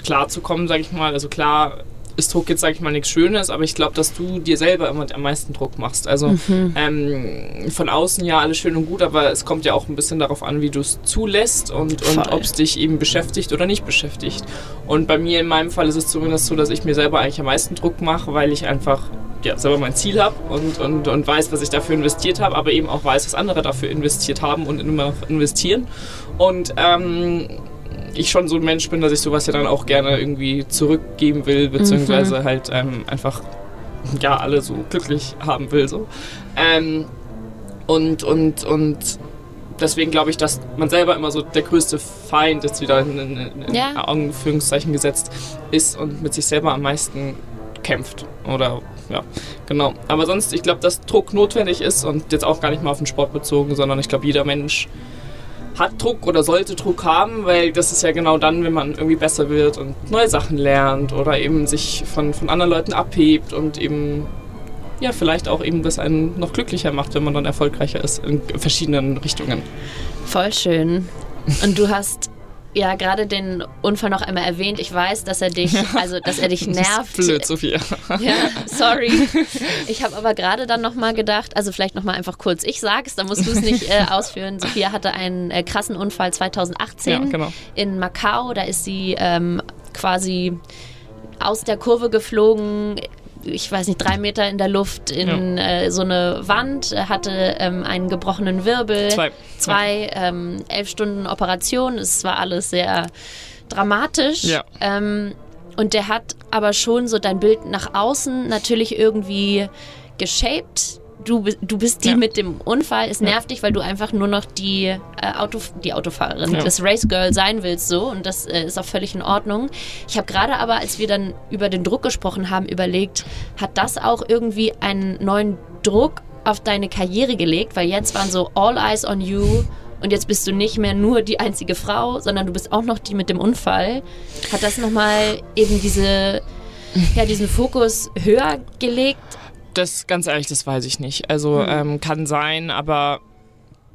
klar zu kommen, sage ich mal. Also klar ist Druck jetzt, sage ich mal, nichts Schönes, aber ich glaube, dass du dir selber immer am meisten Druck machst. Also mhm. ähm, von außen ja alles schön und gut, aber es kommt ja auch ein bisschen darauf an, wie du es zulässt und, und ob es dich eben beschäftigt oder nicht beschäftigt. Und bei mir in meinem Fall ist es zumindest so, dass ich mir selber eigentlich am meisten Druck mache, weil ich einfach ja, selber mein Ziel habe und, und, und weiß, was ich dafür investiert habe, aber eben auch weiß, was andere dafür investiert haben und immer noch investieren. Und ähm, ich schon so ein Mensch bin, dass ich sowas ja dann auch gerne irgendwie zurückgeben will, beziehungsweise mhm. halt ähm, einfach ja alle so glücklich haben will. So. Ähm, und, und, und deswegen glaube ich, dass man selber immer so der größte Feind jetzt wieder in, in, in ja. Anführungszeichen gesetzt ist und mit sich selber am meisten kämpft. Oder ja, genau. Aber sonst, ich glaube, dass Druck notwendig ist und jetzt auch gar nicht mal auf den Sport bezogen, sondern ich glaube, jeder Mensch hat Druck oder sollte Druck haben, weil das ist ja genau dann, wenn man irgendwie besser wird und neue Sachen lernt oder eben sich von, von anderen Leuten abhebt und eben ja vielleicht auch eben das einen noch glücklicher macht, wenn man dann erfolgreicher ist in verschiedenen Richtungen. Voll schön. Und du hast ja gerade den Unfall noch einmal erwähnt. Ich weiß, dass er dich, also dass er dich <laughs> nervt. blöd, Sophia. Ja, sorry. Ich habe aber gerade dann nochmal gedacht, also vielleicht nochmal einfach kurz, ich sag's, dann musst du es nicht äh, <laughs> ausführen. Sophia hatte einen äh, krassen Unfall 2018 ja, genau. in Macau. Da ist sie ähm, quasi aus der Kurve geflogen, ich weiß nicht, drei Meter in der Luft in ja. äh, so eine Wand, hatte ähm, einen gebrochenen Wirbel, zwei, zwei ähm, elf Stunden Operation. Es war alles sehr dramatisch. Ja. Ähm, Und der hat aber schon so dein Bild nach außen natürlich irgendwie geshaped du, du bist die ja. mit dem Unfall, es nervt ja. dich, weil du einfach nur noch die, äh, Auto, die Autofahrerin, ja. das Race Girl sein willst so und das äh, ist auch völlig in Ordnung. Ich habe gerade aber, als wir dann über den Druck gesprochen haben, überlegt, hat das auch irgendwie einen neuen Druck auf deine Karriere gelegt, weil jetzt waren so All Eyes on You und jetzt bist du nicht mehr nur die einzige Frau, sondern du bist auch noch die mit dem Unfall. Hat das nochmal eben diese, ja, diesen Fokus höher gelegt das, ganz ehrlich, das weiß ich nicht. Also mhm. ähm, kann sein, aber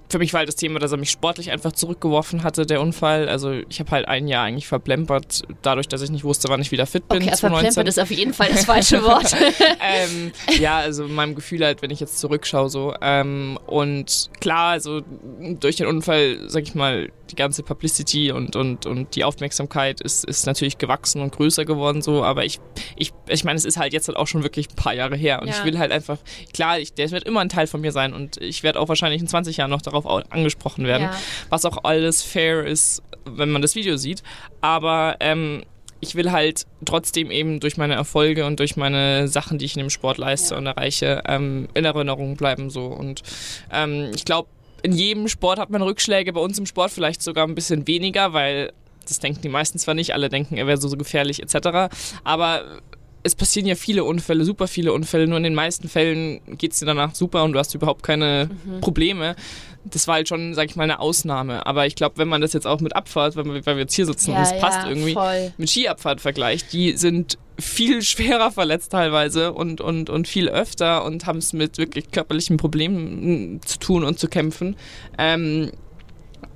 für mich war halt das Thema, dass er mich sportlich einfach zurückgeworfen hatte, der Unfall. Also ich habe halt ein Jahr eigentlich verplempert, dadurch, dass ich nicht wusste, wann ich wieder fit bin. Okay, also verplempert ist auf jeden Fall das falsche Wort. <laughs> ähm, ja, also meinem Gefühl halt, wenn ich jetzt zurückschaue so. Ähm, und klar, also durch den Unfall, sag ich mal, die ganze Publicity und, und, und die Aufmerksamkeit ist, ist natürlich gewachsen und größer geworden so, aber ich, ich, ich meine, es ist halt jetzt halt auch schon wirklich ein paar Jahre her und ja. ich will halt einfach, klar, ich, der wird immer ein Teil von mir sein und ich werde auch wahrscheinlich in 20 Jahren noch darauf darauf angesprochen werden, ja. was auch alles fair ist, wenn man das Video sieht. Aber ähm, ich will halt trotzdem eben durch meine Erfolge und durch meine Sachen, die ich in dem Sport leiste ja. und erreiche, ähm, in Erinnerung bleiben so. Und ähm, ich glaube, in jedem Sport hat man Rückschläge, bei uns im Sport vielleicht sogar ein bisschen weniger, weil das denken die meisten zwar nicht, alle denken, er wäre so, so gefährlich etc. Aber es passieren ja viele Unfälle, super viele Unfälle, nur in den meisten Fällen geht es dir danach super und du hast überhaupt keine mhm. Probleme. Das war halt schon, sag ich mal, eine Ausnahme. Aber ich glaube, wenn man das jetzt auch mit Abfahrt, weil wir, weil wir jetzt hier sitzen ja, und es passt ja, irgendwie, voll. mit Skiabfahrt vergleicht, die sind viel <laughs> schwerer verletzt teilweise und, und, und viel öfter und haben es mit wirklich körperlichen Problemen zu tun und zu kämpfen. Ähm,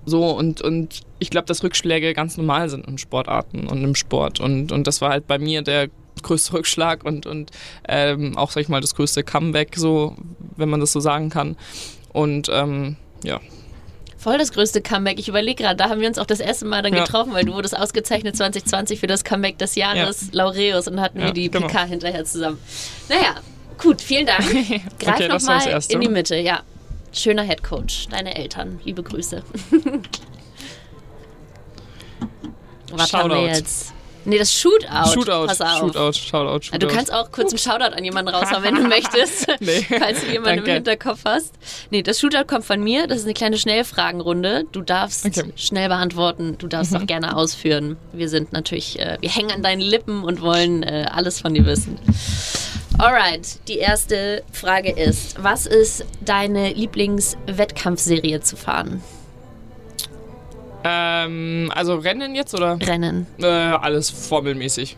so und, und ich glaube, dass Rückschläge ganz normal sind in Sportarten und im Sport. Und, und das war halt bei mir der größte <laughs> Rückschlag und, und ähm, auch, sag ich mal, das größte Comeback, so, wenn man das so sagen kann. Und ähm, ja. Voll das größte Comeback. Ich überlege gerade, da haben wir uns auch das erste Mal dann ja. getroffen, weil du wurdest ausgezeichnet 2020 für das Comeback des Jahres, ja. Laureus, und hatten ja, wir die genau. PK hinterher zusammen. Naja, gut, vielen Dank. <laughs> Greif okay, nochmal in die Mitte, ja. Schöner Headcoach, deine Eltern, liebe Grüße. <laughs> Was Shoutout. haben wir jetzt? Nee, das Shootout. Shootout. Pass auf. Shootout, Shoutout, Shootout. Du kannst auch kurz einen Shoutout an jemanden raushauen, wenn du <laughs> möchtest. nee. Falls du jemanden Danke. im Hinterkopf hast. Nee, das Shootout kommt von mir. Das ist eine kleine Schnellfragenrunde. Du darfst okay. schnell beantworten. Du darfst mhm. auch gerne ausführen. Wir sind natürlich, äh, wir hängen an deinen Lippen und wollen äh, alles von dir wissen. Alright, die erste Frage ist: Was ist deine Lieblingswettkampfserie zu fahren? Ähm, also Rennen jetzt oder? Rennen. Äh, alles formelmäßig.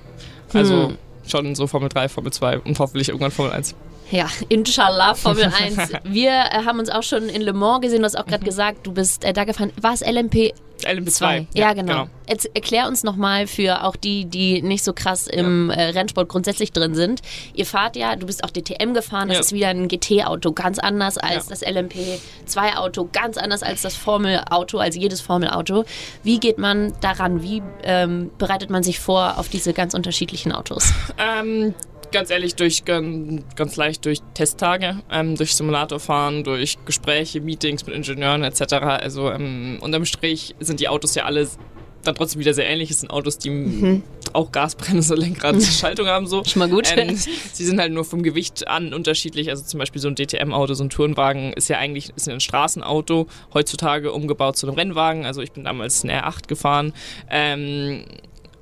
Also hm. schon so Formel 3, Formel 2 und hoffentlich irgendwann Formel 1. Ja, inshallah, Formel 1. Wir äh, haben uns auch schon in Le Mans gesehen, du hast auch gerade mhm. gesagt, du bist äh, da gefahren. War es LMP? LMP2. Ja, ja genau. genau. Jetzt erklär uns nochmal für auch die, die nicht so krass im ja. äh, Rennsport grundsätzlich drin sind. Ihr fahrt ja, du bist auch DTM gefahren, das ja. ist wieder ein GT-Auto, ganz anders als das LMP2-Auto, ganz anders als das Formel-Auto, als jedes Formel-Auto. Wie geht man daran? Wie ähm, bereitet man sich vor auf diese ganz unterschiedlichen Autos? Ähm, ganz ehrlich, durch ganz leicht durch Testtage, ähm, durch Simulatorfahren, durch Gespräche, Meetings mit Ingenieuren etc. Also ähm, unterm Strich sind die Autos ja alle dann trotzdem wieder sehr ähnlich. Es sind Autos, die mhm. auch Gasbremse, <laughs> Lenkrad, Schaltung haben so. Schon mal gut. Ähm, sie sind halt nur vom Gewicht an unterschiedlich. Also zum Beispiel so ein DTM-Auto, so ein Tourenwagen ist ja eigentlich ist ein Straßenauto, heutzutage umgebaut zu einem Rennwagen. Also ich bin damals ein R8 gefahren. Ähm,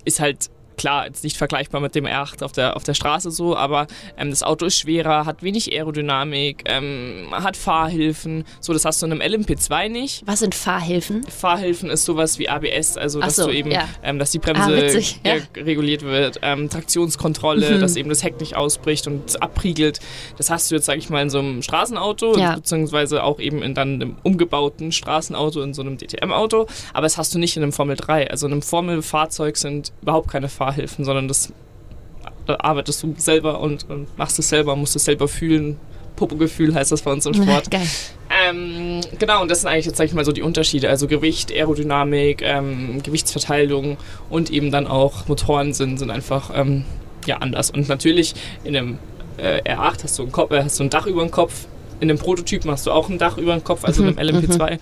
ist halt klar, jetzt nicht vergleichbar mit dem R8 auf der, auf der Straße so, aber ähm, das Auto ist schwerer, hat wenig Aerodynamik, ähm, hat Fahrhilfen. So, das hast du in einem LMP2 nicht. Was sind Fahrhilfen? Fahrhilfen ist sowas wie ABS, also dass so, du eben, ja. ähm, dass die Bremse ah, witzig, ja. reguliert wird, ähm, Traktionskontrolle, mhm. dass eben das Heck nicht ausbricht und abriegelt. Das hast du jetzt, sag ich mal, in so einem Straßenauto, ja. beziehungsweise auch eben in dann einem umgebauten Straßenauto, in so einem DTM-Auto, aber das hast du nicht in einem Formel 3. Also in einem Formel-Fahrzeug sind überhaupt keine Fahrhilfen. Fahrhilfen, sondern das da arbeitest du selber und, und, machst es selber, musst es selber fühlen. Popo-Gefühl heißt das bei uns im Sport. Geil. Ähm, genau, und das sind eigentlich jetzt, sag ich mal, so die Unterschiede. Also Gewicht, Aerodynamik, ähm, Gewichtsverteilung und eben dann auch Motoren sind, sind einfach ähm, ja, anders. Und natürlich in einem äh, R8 hast du, einen Kopf, äh, hast du ein Dach über dem Kopf, in dem Prototypen hast du auch ein Dach über dem Kopf, also in einem LMP2.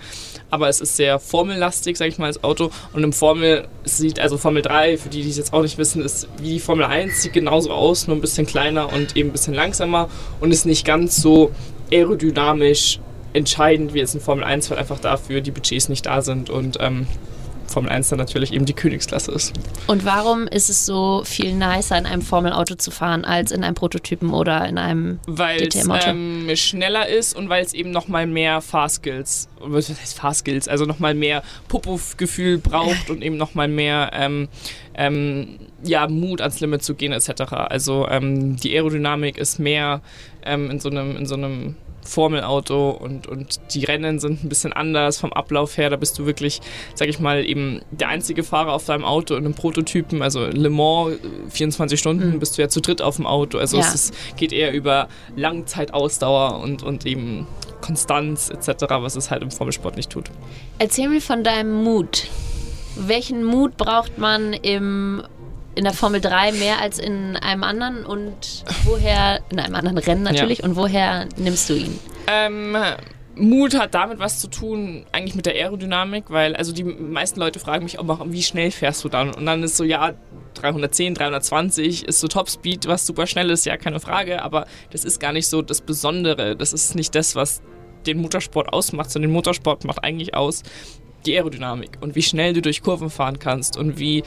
Aber es ist sehr formellastig, sag ich mal, als Auto. Und im Formel, sieht, also Formel 3, für die, die es jetzt auch nicht wissen, ist wie die Formel 1, sieht genauso aus, nur ein bisschen kleiner und eben ein bisschen langsamer und ist nicht ganz so aerodynamisch entscheidend wie jetzt in Formel 1, weil einfach dafür die Budgets nicht da sind und ähm, Formel 1 dann natürlich eben die Königsklasse ist. Und warum ist es so viel nicer, in einem Formel-Auto zu fahren, als in einem Prototypen oder in einem Weil es ähm, schneller ist und weil es eben nochmal mehr Fahrskills, was heißt Fahrskills, also nochmal mehr Popo-Gefühl braucht und eben nochmal mehr ähm, ähm, ja, Mut ans Limit zu gehen etc. Also ähm, die Aerodynamik ist mehr ähm, in so einem, in so einem Formelauto und, und die Rennen sind ein bisschen anders vom Ablauf her. Da bist du wirklich, sag ich mal, eben der einzige Fahrer auf deinem Auto in einem Prototypen. Also Le Mans, 24 Stunden mhm. bist du ja zu dritt auf dem Auto. Also ja. es ist, geht eher über Langzeitausdauer und, und eben Konstanz etc., was es halt im Formelsport nicht tut. Erzähl mir von deinem Mut. Welchen Mut braucht man im in der Formel 3 mehr als in einem anderen und woher, in einem anderen Rennen natürlich, ja. und woher nimmst du ihn? Ähm, Mut hat damit was zu tun, eigentlich mit der Aerodynamik, weil also die meisten Leute fragen mich auch, wie schnell fährst du dann? Und dann ist so, ja, 310, 320 ist so Topspeed, was super schnell ist, ja, keine Frage, aber das ist gar nicht so das Besondere. Das ist nicht das, was den Motorsport ausmacht, sondern den Motorsport macht eigentlich aus die Aerodynamik und wie schnell du durch Kurven fahren kannst und wie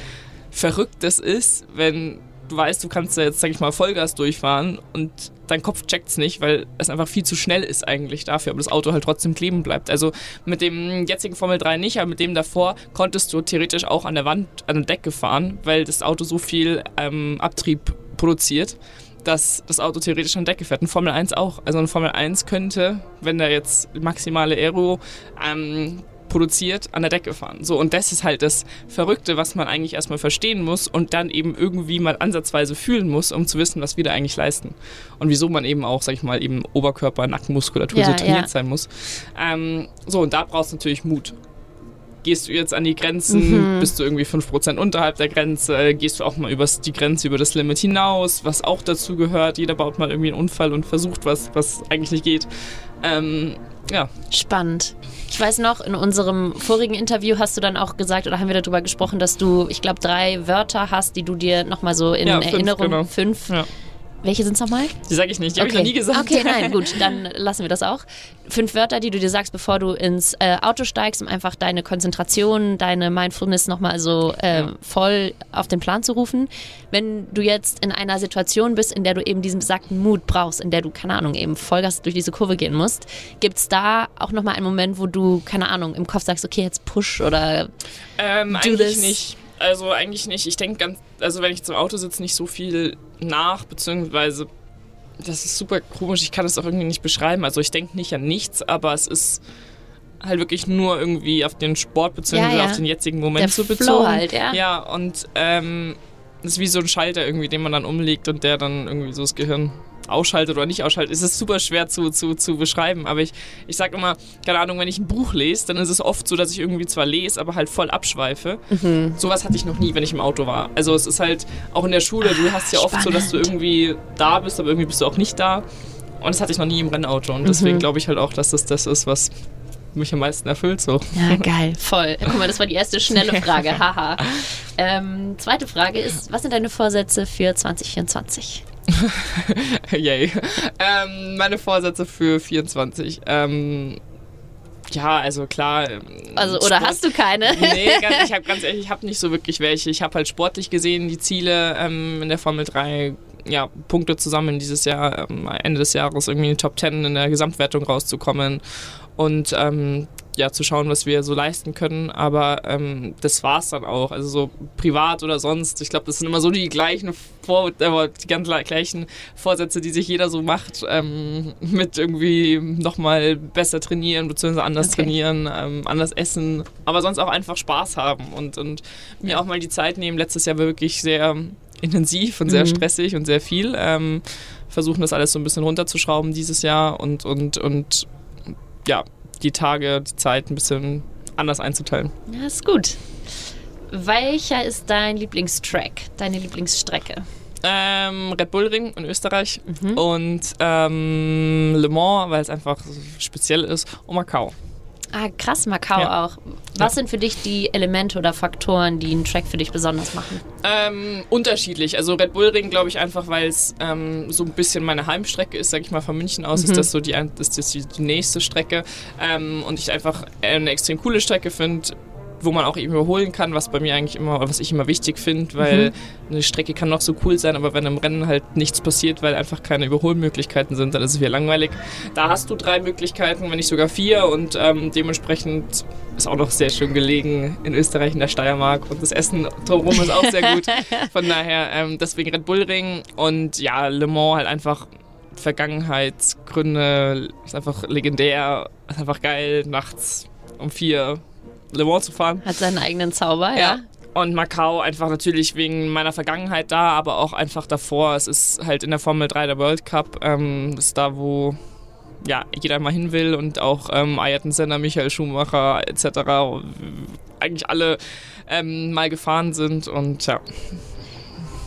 verrückt das ist, wenn du weißt, du kannst da jetzt, sag ich mal, Vollgas durchfahren und dein Kopf checkt es nicht, weil es einfach viel zu schnell ist eigentlich dafür, aber das Auto halt trotzdem kleben bleibt. Also mit dem jetzigen Formel 3 nicht, aber mit dem davor konntest du theoretisch auch an der Wand, an der Decke fahren, weil das Auto so viel ähm, Abtrieb produziert, dass das Auto theoretisch an der Decke fährt. Ein Formel 1 auch. Also ein Formel 1 könnte, wenn da jetzt maximale Aero ähm, produziert, an der Decke fahren. So, und das ist halt das Verrückte, was man eigentlich erstmal verstehen muss und dann eben irgendwie mal ansatzweise fühlen muss, um zu wissen, was wir da eigentlich leisten. Und wieso man eben auch, sag ich mal, eben Oberkörper, Nackenmuskulatur ja, so trainiert ja. sein muss. Ähm, so, und da brauchst du natürlich Mut gehst du jetzt an die Grenzen, mhm. bist du irgendwie 5% unterhalb der Grenze, gehst du auch mal über die Grenze, über das Limit hinaus, was auch dazu gehört. Jeder baut mal irgendwie einen Unfall und versucht was, was eigentlich nicht geht. Ähm, ja. Spannend. Ich weiß noch, in unserem vorigen Interview hast du dann auch gesagt, oder haben wir darüber gesprochen, dass du, ich glaube, drei Wörter hast, die du dir nochmal so in ja, fünf, Erinnerung, genau. fünf, ja. Welche sind es nochmal? Die sage ich nicht, die okay. habe ich noch nie gesagt. Okay, nein, <laughs> gut, dann lassen wir das auch. Fünf Wörter, die du dir sagst, bevor du ins äh, Auto steigst, um einfach deine Konzentration, deine Mindfulness nochmal so äh, ja. voll auf den Plan zu rufen. Wenn du jetzt in einer Situation bist, in der du eben diesen besagten Mut brauchst, in der du, keine Ahnung, eben Vollgas durch diese Kurve gehen musst, gibt es da auch nochmal einen Moment, wo du, keine Ahnung, im Kopf sagst, okay, jetzt push oder ähm, do eigentlich this? nicht. Also eigentlich nicht. Ich denke ganz, also wenn ich zum Auto sitze, nicht so viel nach, beziehungsweise das ist super komisch, ich kann das auch irgendwie nicht beschreiben. Also ich denke nicht an nichts, aber es ist halt wirklich nur irgendwie auf den Sport beziehungsweise ja, ja. auf den jetzigen Moment der so bezogen. Flow halt, ja. Ja, und ähm, das ist wie so ein Schalter irgendwie, den man dann umlegt und der dann irgendwie so das Gehirn ausschaltet oder nicht ausschaltet, ist es super schwer zu, zu, zu beschreiben. Aber ich, ich sage immer, keine Ahnung, wenn ich ein Buch lese, dann ist es oft so, dass ich irgendwie zwar lese, aber halt voll abschweife. Mhm. Sowas hatte ich noch nie, wenn ich im Auto war. Also es ist halt auch in der Schule, du ah, hast ja oft so, dass du irgendwie da bist, aber irgendwie bist du auch nicht da. Und das hatte ich noch nie im Rennauto. Und deswegen mhm. glaube ich halt auch, dass das das ist, was mich am meisten erfüllt so. Ja, geil, <laughs> voll. Guck mal, das war die erste schnelle Frage, haha. ähm, zweite Frage ist, was sind deine Vorsätze für 2024? <laughs> Yay. Ähm, meine Vorsätze für 24. Ähm, ja, also klar. Ähm, also oder Sport, hast du keine? nee, ganz, ich habe ganz ehrlich, ich habe nicht so wirklich welche. Ich habe halt sportlich gesehen die Ziele ähm, in der Formel 3 ja, Punkte zusammen dieses Jahr, ähm, Ende des Jahres irgendwie in die Top 10 in der Gesamtwertung rauszukommen und ähm, ja, zu schauen, was wir so leisten können. Aber ähm, das war es dann auch. Also so privat oder sonst. Ich glaube, das sind immer so die gleichen Vor äh, die ganz gleichen Vorsätze, die sich jeder so macht, ähm, mit irgendwie nochmal besser trainieren, beziehungsweise anders okay. trainieren, ähm, anders essen, aber sonst auch einfach Spaß haben und, und mir auch mal die Zeit nehmen. Letztes Jahr war wirklich sehr intensiv und sehr mhm. stressig und sehr viel. Ähm, versuchen das alles so ein bisschen runterzuschrauben dieses Jahr und, und, und ja, die Tage, die Zeit ein bisschen anders einzuteilen. Ja, ist gut. Welcher ist dein Lieblingstrack, deine Lieblingsstrecke? Ähm, Red Bull Ring in Österreich mhm. und ähm, Le Mans, weil es einfach speziell ist, und Macau. Ah, krass, Macau ja. auch. Was ja. sind für dich die Elemente oder Faktoren, die einen Track für dich besonders machen? Ähm, unterschiedlich. Also Red Bull Ring, glaube ich, einfach, weil es ähm, so ein bisschen meine Heimstrecke ist, sage ich mal, von München aus, mhm. ist das so die, ist das die, nächste Strecke. Ähm, und ich einfach eine extrem coole Strecke finde wo man auch eben überholen kann, was bei mir eigentlich immer, was ich immer wichtig finde, weil mhm. eine Strecke kann noch so cool sein, aber wenn im Rennen halt nichts passiert, weil einfach keine Überholmöglichkeiten sind, dann ist es wieder langweilig. Da hast du drei Möglichkeiten, wenn nicht sogar vier und ähm, dementsprechend ist auch noch sehr schön gelegen in Österreich, in der Steiermark und das Essen drumherum ist auch sehr gut. <laughs> Von daher ähm, deswegen Red Bull Ring und ja, Le Mans halt einfach Vergangenheitsgründe, ist einfach legendär, ist einfach geil, nachts um vier Le Mans zu fahren. Hat seinen eigenen Zauber, ja. ja. Und Macau einfach natürlich wegen meiner Vergangenheit da, aber auch einfach davor. Es ist halt in der Formel 3 der World Cup. Ähm, ist da, wo ja, jeder mal hin will und auch ähm, Ayrton Senna, Michael Schumacher etc. eigentlich alle ähm, mal gefahren sind und ja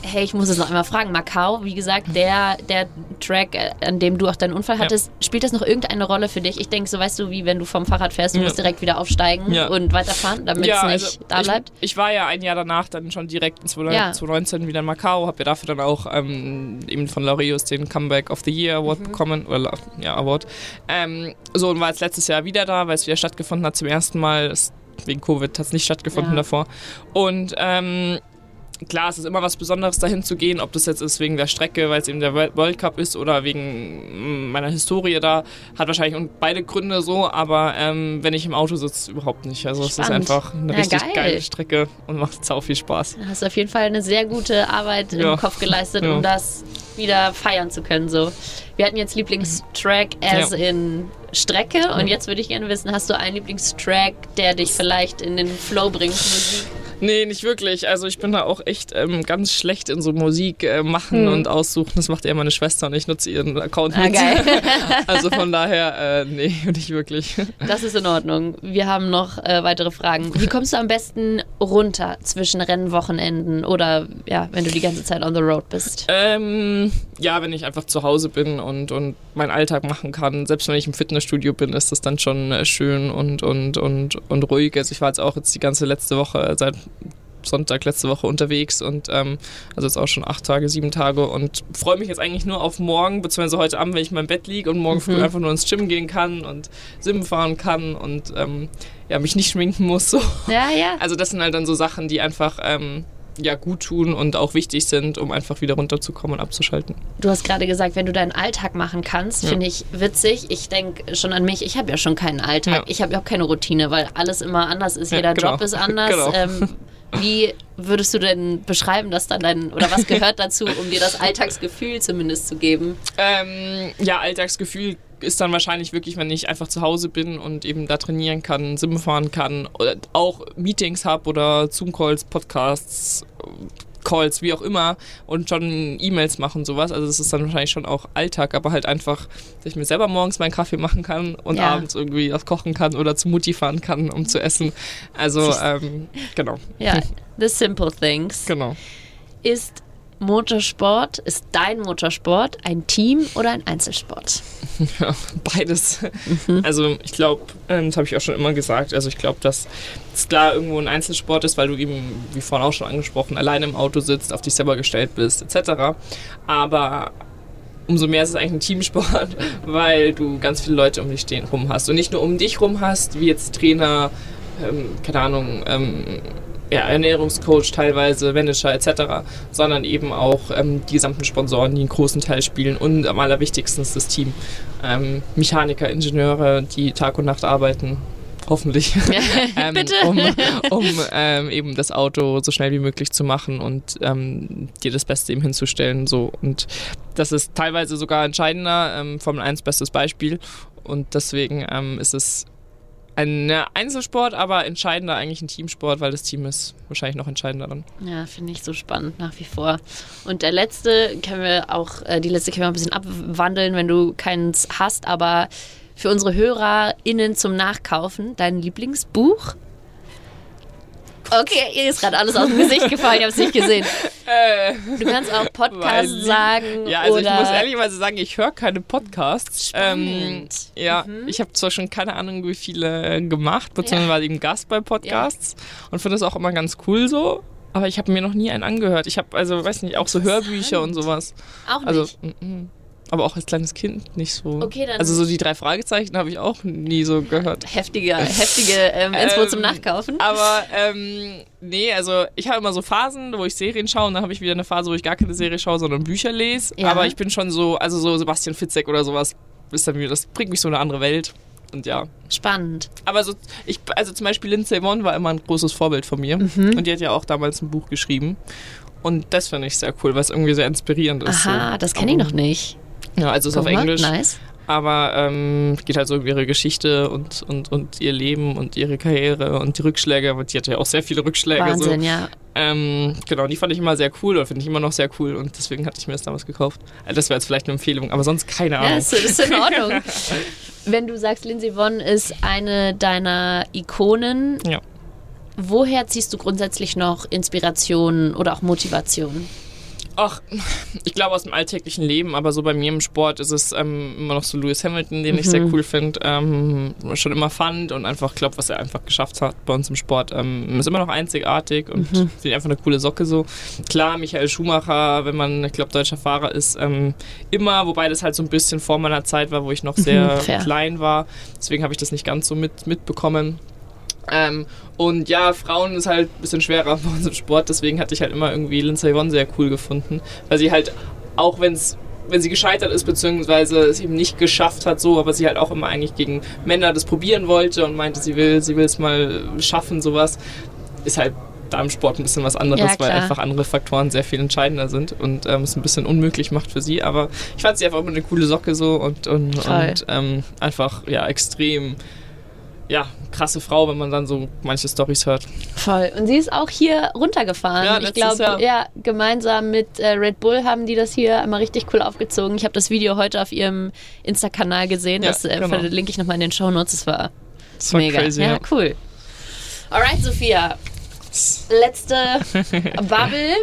hey, ich muss es noch einmal fragen, Macau, wie gesagt, der, der Track, äh, an dem du auch deinen Unfall hattest, ja. spielt das noch irgendeine Rolle für dich? Ich denke, so weißt du, wie wenn du vom Fahrrad fährst, du ja. musst direkt wieder aufsteigen ja. und weiterfahren, damit es nicht also da bleibt. Ich, ich, war ja ein Jahr danach dann schon direkt in 2019 wieder in Macau, habe ja dafür dann auch ähm, eben von Laureus den Comeback of the Year Award mhm. bekommen, oder ja, Award. Ähm, so, und war jetzt letztes Jahr wieder da, weil es wieder stattgefunden hat zum ersten Mal. Es, wegen Covid hat es nicht stattgefunden davor. Und ähm, klar, es ist immer was Besonderes, dahin zu gehen, ob das jetzt ist wegen der Strecke, weil es eben der World Cup ist oder wegen meiner Historie da. Hat wahrscheinlich beide Gründe so, aber ähm, wenn ich im Auto sitze, überhaupt nicht. Also Spannend. es ist einfach eine ja, richtig geil. geile Strecke und macht sau viel Spaß. Du hast auf jeden Fall eine sehr gute Arbeit ja. im Kopf geleistet, ja. um das wieder feiern zu können. So. Wir hatten jetzt Lieblingstrack as in Strecke und jetzt würde ich gerne wissen, hast du einen Lieblingstrack, der dich vielleicht in den Flow bringt, Musik? Nee, nicht wirklich. Also ich bin da auch echt ähm, ganz schlecht in so Musik äh, machen hm. und aussuchen. Das macht eher meine Schwester und ich nutze ihren Account ah, mit. <laughs> Also von daher, äh, nee, <laughs> nicht wirklich. Das ist in Ordnung. Wir haben noch äh, weitere Fragen. Wie kommst du am besten runter zwischen Rennwochenenden oder ja, wenn du die ganze Zeit on the road bist? Ähm, ja, wenn ich einfach zu Hause bin und, und meinen Alltag machen kann. Selbst wenn ich im Fitnessstudio bin, ist das dann schon äh, schön und, und, und, und ruhig. Also ich war jetzt auch jetzt die ganze letzte Woche seit Sonntag letzte Woche unterwegs und ähm, also jetzt auch schon acht Tage, sieben Tage und freue mich jetzt eigentlich nur auf morgen, beziehungsweise heute Abend, wenn ich in meinem Bett liege und morgen mhm. früh einfach nur ins Gym gehen kann und Sim fahren kann und ähm, ja, mich nicht schminken muss. So. Ja, ja. Also das sind halt dann so Sachen, die einfach ähm, ja, gut tun und auch wichtig sind, um einfach wieder runterzukommen und abzuschalten. Du hast gerade gesagt, wenn du deinen Alltag machen kannst, ja. finde ich witzig. Ich denke schon an mich, ich habe ja schon keinen Alltag, ja. ich habe ja auch keine Routine, weil alles immer anders ist, jeder genau. Job ist <laughs> anders. Genau. Ähm, wie würdest du denn beschreiben, dass dann dein, oder was gehört dazu, um dir das Alltagsgefühl zumindest zu geben? Ähm, ja, Alltagsgefühl ist dann wahrscheinlich wirklich, wenn ich einfach zu Hause bin und eben da trainieren kann, Sim fahren kann, oder auch Meetings habe oder Zoom-Calls, Podcasts, Calls, wie auch immer und schon E-Mails machen sowas. Also das ist dann wahrscheinlich schon auch Alltag, aber halt einfach, dass ich mir selber morgens meinen Kaffee machen kann und ja. abends irgendwie was kochen kann oder zu Mutti fahren kann, um zu essen. Also ähm, genau. Ja, <laughs> the simple things. Genau. Ist Motorsport, ist dein Motorsport ein Team oder ein Einzelsport? <laughs> Ja, beides. Mhm. Also ich glaube, ähm, das habe ich auch schon immer gesagt, also ich glaube, dass es klar irgendwo ein Einzelsport ist, weil du eben, wie vorhin auch schon angesprochen, alleine im Auto sitzt, auf dich selber gestellt bist, etc. Aber umso mehr ist es eigentlich ein Teamsport, <laughs> weil du ganz viele Leute um dich stehen rum hast. Und nicht nur um dich rum hast, wie jetzt Trainer, ähm, keine Ahnung, ähm, ja, Ernährungscoach teilweise, Manager etc., sondern eben auch ähm, die gesamten Sponsoren, die einen großen Teil spielen und am allerwichtigsten ist das Team. Ähm, Mechaniker, Ingenieure, die Tag und Nacht arbeiten, hoffentlich, <laughs> ähm, <laughs> um, um ähm, eben das Auto so schnell wie möglich zu machen und ähm, dir das Beste eben hinzustellen. So. Und das ist teilweise sogar entscheidender. Ähm, Formel 1 bestes Beispiel. Und deswegen ähm, ist es ein Einzelsport, aber entscheidender eigentlich ein Teamsport, weil das Team ist wahrscheinlich noch entscheidender dann. Ja, finde ich so spannend nach wie vor. Und der letzte können wir auch, äh, die letzte können wir ein bisschen abwandeln, wenn du keins hast, aber für unsere HörerInnen zum Nachkaufen, dein Lieblingsbuch? Okay, ihr ist gerade alles aus dem Gesicht gefallen, ich habe es nicht gesehen. Äh, Du kannst auch Podcast Weil sie- sagen ja, also ich muss ehrlicherweise sagen, ich höre keine Podcasts. Ähm, ja, Mhm. ich habe zwar schon keine Ahnung, wie viele gemacht, beziehungsweise war eben Gast bei Podcasts und finde das auch immer ganz cool so. Aber ich habe mir noch nie einen angehört. Ich habe also, weiß nicht, auch so Hörbücher und sowas. auch nicht. Also, mm, mm. Aber auch als kleines Kind nicht so. Okay, dann- Also so die drei Fragezeichen habe ich auch nie so gehört. heftige, heftige <laughs> ähm, Inspo Ähm, zum Nachkaufen. Aber ähm, nee, also ich habe immer so Phasen, wo ich Serien schaue und dann habe ich wieder eine Phase, wo ich gar keine Serie schaue, sondern Bücher lese. Ja. Aber ich bin schon so, also so Sebastian Fitzek oder sowas, ist dann mir, das bringt mich so in eine andere Welt. Und ja. Spannend. Aber so, ich, also zum Beispiel Lindsay Vonn war immer ein großes Vorbild von mir. Mhm. Und die hat ja auch damals ein Buch geschrieben. Und das finde ich sehr cool, weil es irgendwie sehr inspirierend ist. Aha, so. das kenne ich noch nicht. Ja, also es ist auf Guck mal, Englisch. Nice. Aber ähm, geht halt so um ihre Geschichte und, und, und ihr Leben und ihre Karriere und die Rückschläge. Aber die hatte ja auch sehr viele Rückschläge. Wahnsinn, so. ja. Ähm, genau, die fand ich immer sehr cool oder finde ich immer noch sehr cool und deswegen hatte ich mir das damals gekauft. Also das wäre jetzt vielleicht eine Empfehlung, aber sonst keine Ja, Ahnung. ist, ist in Ordnung. <laughs> Wenn du sagst, Lindsay Vonn ist eine deiner Ikonen, Ja. woher ziehst du grundsätzlich noch Inspiration oder auch Motivation? Ach, ich glaube aus dem alltäglichen Leben, aber so bei mir im Sport ist es ähm, immer noch so Lewis Hamilton, den ich sehr cool finde, ähm, schon immer fand und einfach glaube, was er einfach geschafft hat bei uns im Sport, ähm, ist immer noch einzigartig und finde ich einfach eine coole Socke so. Klar, Michael Schumacher, wenn man, ich glaube, deutscher Fahrer ist, ähm, immer, wobei das halt so ein bisschen vor meiner Zeit war, wo ich noch sehr fair. klein war, deswegen habe ich das nicht ganz so mit, mitbekommen. Ähm, und ja, Frauen ist halt ein bisschen schwerer <laughs> bei uns im Sport, deswegen hatte ich halt immer irgendwie Lindsay Vonn sehr cool gefunden, weil sie halt, auch wenn's, wenn sie gescheitert ist, beziehungsweise es eben nicht geschafft hat, so, aber sie halt auch immer eigentlich gegen Männer das probieren wollte und meinte, sie will sie will es mal schaffen, sowas, ist halt da im Sport ein bisschen was anderes, Ja, weil einfach andere Faktoren sehr viel entscheidender sind und ähm, es ein bisschen unmöglich macht für sie. Aber ich fand sie einfach immer eine coole Socke so und, und, und ähm, einfach ja extrem ja, krasse Frau, wenn man dann so manche Storys hört. Voll. Und sie ist auch hier runtergefahren. Ja, ich glaube, ja, gemeinsam mit äh, Red Bull haben die das hier einmal richtig cool aufgezogen. Ich habe das Video heute auf ihrem Insta-Kanal gesehen. Ja, das äh, genau. verlinke ich nochmal in den Shownotes. Das war Das war mega. crazy. ja, Ja. cool. Alright, Sophia. Letzte <laughs> Bubble.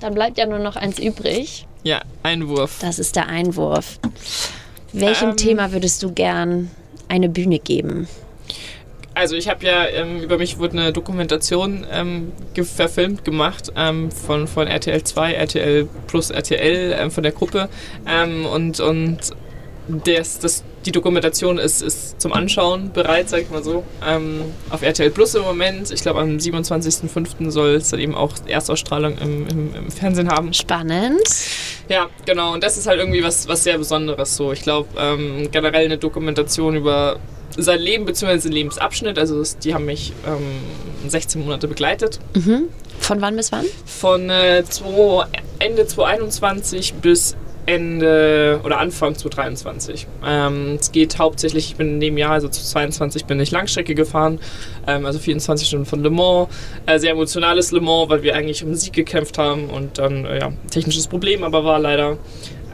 Dann bleibt ja nur noch eins übrig. ja, Einwurf. Das ist der Einwurf. Welchem Ähm. Thema würdest du gern eine Bühne geben? Also ich habe ja, ähm, über mich wurde eine Dokumentation ähm, ge verfilmt gemacht ähm, von, von RTL 2, RTL plus RTL, ähm, von der Gruppe. Ähm, und und das, das, die Dokumentation ist, ist zum Anschauen bereit, sag ich mal so. Ähm, auf RTL Plus im Moment. Ich glaube, am 27.05. soll es dann eben auch Erstausstrahlung im, im, im Fernsehen haben. Spannend. Ja, genau. Und das ist halt irgendwie was, was sehr Besonderes so. Ich glaube, generell eine Dokumentation über sein Leben bzw. den Lebensabschnitt. Also das, die haben mich ähm, 16 Monate begleitet. Mhm. Von wann bis wann? Von äh, zwei, Ende 2021 bis Ende oder Anfang 2023. Ähm, es geht hauptsächlich, ich bin in dem Jahr, also zu 22 bin ich Langstrecke gefahren, ähm, also 24 Stunden von Le Mans. Äh, sehr emotionales Le Mans, weil wir eigentlich um Sieg gekämpft haben und dann, äh, ja, technisches Problem aber war leider.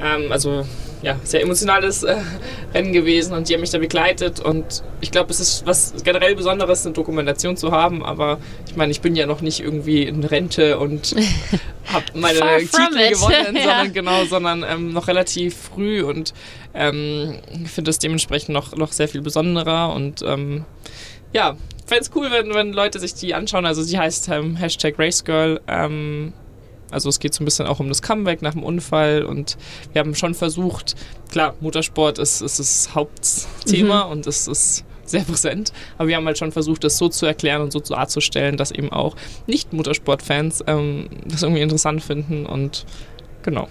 Ähm, also ja, sehr emotionales äh, Rennen gewesen und die haben mich da begleitet und ich glaube, es ist was generell Besonderes, eine Dokumentation zu haben, aber ich meine, ich bin ja noch nicht irgendwie in Rente und <laughs> habe meine Titel it. gewonnen, <laughs> Ja. sondern genau, sondern ähm, noch relativ früh und ähm, finde es dementsprechend noch, noch sehr viel besonderer und ähm, ja, fände es cool, wenn, wenn Leute sich die anschauen. Also sie heißt ähm, Hashtag RaceGirl. Ähm, also es geht so ein bisschen auch um das Comeback nach dem Unfall und wir haben schon versucht, klar, Motorsport ist, ist das Hauptthema und es ist sehr präsent, aber wir haben halt schon versucht, das so zu erklären und so darzustellen, dass eben auch Nicht-Motorsport-Fans ähm, das irgendwie interessant finden und genau.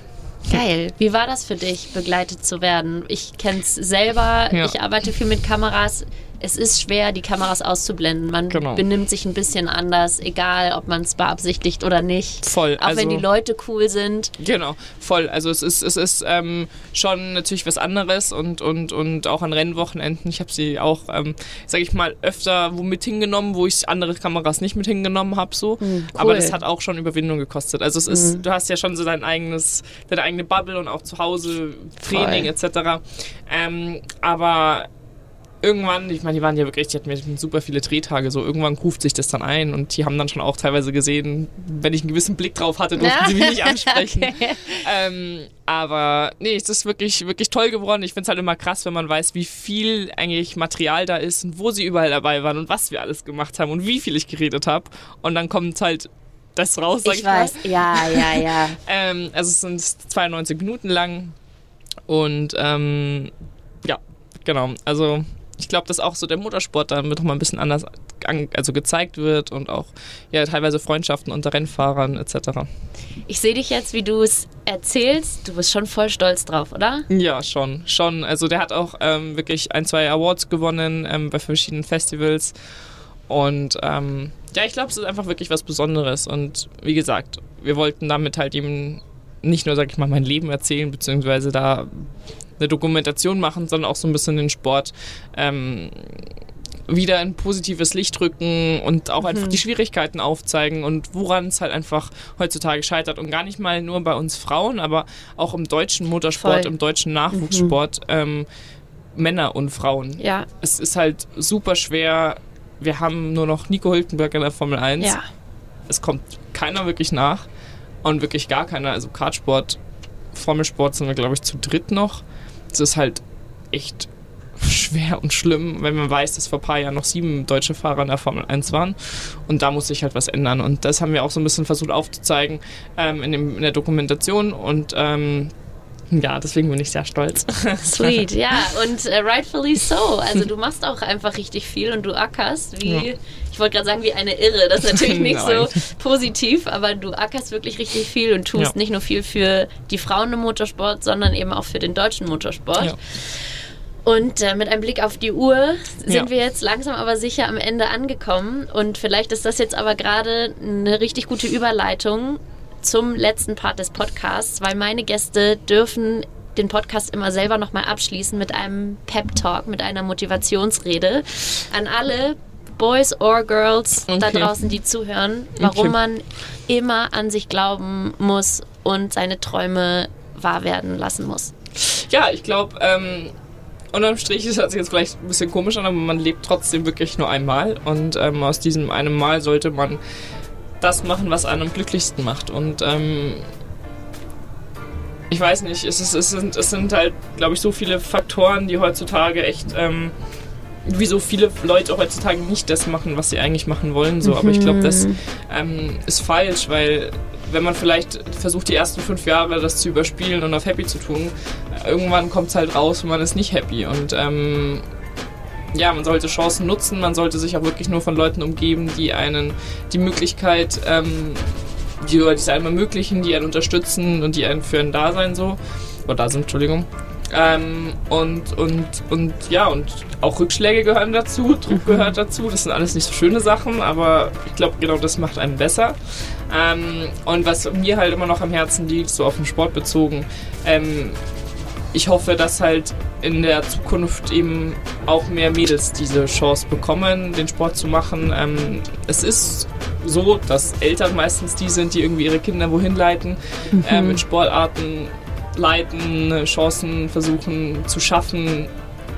Geil. Wie war das für dich, begleitet zu werden? Ich kenne es selber. Ja. Ich arbeite viel mit Kameras. Es ist schwer, die Kameras auszublenden. Man Genau. benimmt sich ein bisschen anders, egal ob man es beabsichtigt oder nicht. Voll. Auch also, wenn die Leute cool sind. Genau, voll. Also es ist, es ist ähm, schon natürlich was anderes und, und, und auch an Rennwochenenden. Ich habe sie auch, ähm, sage ich mal, öfter wo mit hingenommen, wo ich andere Kameras nicht mit hingenommen habe. So. Aber das hat auch schon Überwindung gekostet. Also es ist, du hast ja schon so dein eigenes, deine eigene Bubble und auch zu Hause Training Voll. etc. Ähm, aber irgendwann, ich meine, die waren ja wirklich, die hatten super viele Drehtage, so irgendwann ruft sich das dann ein und die haben dann schon auch teilweise gesehen, wenn ich einen gewissen Blick drauf hatte, durften ja. sie mich nicht ansprechen. <laughs> okay. ähm, aber nee, es ist wirklich, wirklich toll geworden. Ich finde es halt immer krass, wenn man weiß, wie viel eigentlich Material da ist und wo sie überall dabei waren und was wir alles gemacht haben und wie viel ich geredet habe. Und dann kommt halt das raus, sag ich, ich weiß. Mal. Ja, ja, ja. <laughs> ähm, also es sind 92 Minuten lang und ähm, ja, genau. Also ich glaube, dass auch so der Motorsport damit nochmal ein bisschen anders also gezeigt wird und auch ja teilweise Freundschaften unter Rennfahrern etc. Ich sehe dich jetzt, wie du es erzählst. Du bist schon voll stolz drauf, oder? Ja, schon, schon. Also der hat auch ähm, wirklich ein, zwei Awards gewonnen ähm, bei verschiedenen Festivals und ähm, ja, ich glaube, es ist einfach wirklich was Besonderes und wie gesagt, wir wollten damit halt eben nicht nur, sag ich mal, mein Leben erzählen, beziehungsweise da eine Dokumentation machen, sondern auch so ein bisschen den Sport ähm, wieder ein positives Licht rücken und auch mhm. einfach die Schwierigkeiten aufzeigen und woran es halt einfach heutzutage scheitert. Und gar nicht mal nur bei uns Frauen, aber auch im deutschen Motorsport, Voll. im deutschen Nachwuchssport, mhm. ähm, Männer und Frauen. Ja. Es ist halt super schwer. Wir haben nur noch Nico Hülkenberg in der Formel 1. Ja. Es kommt keiner wirklich nach und wirklich gar keiner. Also Kartsport, Formelsport sind wir, glaube ich, zu dritt noch es ist halt echt schwer und schlimm, wenn man weiß, dass vor ein paar Jahren noch sieben deutsche Fahrer in der Formel 1 waren. Und da muss sich halt was ändern. Und das haben wir auch so ein bisschen versucht aufzuzeigen ähm, in, dem, in, der Dokumentation. Und ähm, ja, deswegen bin ich sehr stolz. <laughs> Sweet, ja, und äh, rightfully so. Also <laughs> du machst auch einfach richtig viel und du ackerst wie, ja. ich wollte gerade sagen, wie eine Irre. Das ist natürlich nicht so <laughs> positiv, aber du ackerst wirklich richtig viel und tust ja. nicht nur viel für die Frauen im Motorsport, sondern eben auch für den deutschen Motorsport. Ja. Und äh, mit einem Blick auf die Uhr sind ja. wir jetzt langsam aber sicher am Ende angekommen. Und vielleicht ist das jetzt aber gerade eine richtig gute Überleitung zum letzten Part des Podcasts, weil meine Gäste dürfen den Podcast immer selber nochmal abschließen mit einem Pep Talk, mit einer Motivationsrede an alle Boys or Girls okay. da draußen, die zuhören, warum okay. man immer an sich glauben muss und seine Träume wahr werden lassen muss. Ja, ich glaube, ähm, unterm Strich ist das jetzt vielleicht ein bisschen komisch an, aber man lebt trotzdem wirklich nur einmal und ähm, aus diesem einem Mal sollte man das machen, was einen am glücklichsten macht. Und ähm, ich weiß nicht, es, ist, es, sind, es sind halt, glaube ich, so viele Faktoren, die heutzutage echt, ähm, wie so viele Leute heutzutage nicht das machen, was sie eigentlich machen wollen. So. Aber ich glaube, das mhm. ähm, ist falsch, weil wenn man vielleicht versucht, die ersten fünf Jahre das zu überspielen und auf happy zu tun, irgendwann kommt es halt raus und man ist nicht happy. Und ähm, ja, man sollte Chancen nutzen, man sollte sich auch wirklich nur von Leuten umgeben, die einen die Möglichkeit, ähm, die, die es einem ermöglichen, die einen unterstützen und die einen für ein Dasein so, oder da sind, Entschuldigung. Ähm, und, und, und ja, und auch Rückschläge gehören dazu, Druck mhm. gehört dazu. Das sind alles nicht so schöne Sachen, aber ich glaube, genau das macht einen besser. Ähm, und was mir halt immer noch am Herzen liegt, so auf den Sport bezogen, ähm, ich hoffe, dass halt in der Zukunft eben auch mehr Mädels diese Chance bekommen, den Sport zu machen. Ähm, es ist so, dass Eltern meistens die sind, die irgendwie ihre Kinder wohin leiten, mhm. äh, mit Sportarten leiten, Chancen versuchen zu schaffen.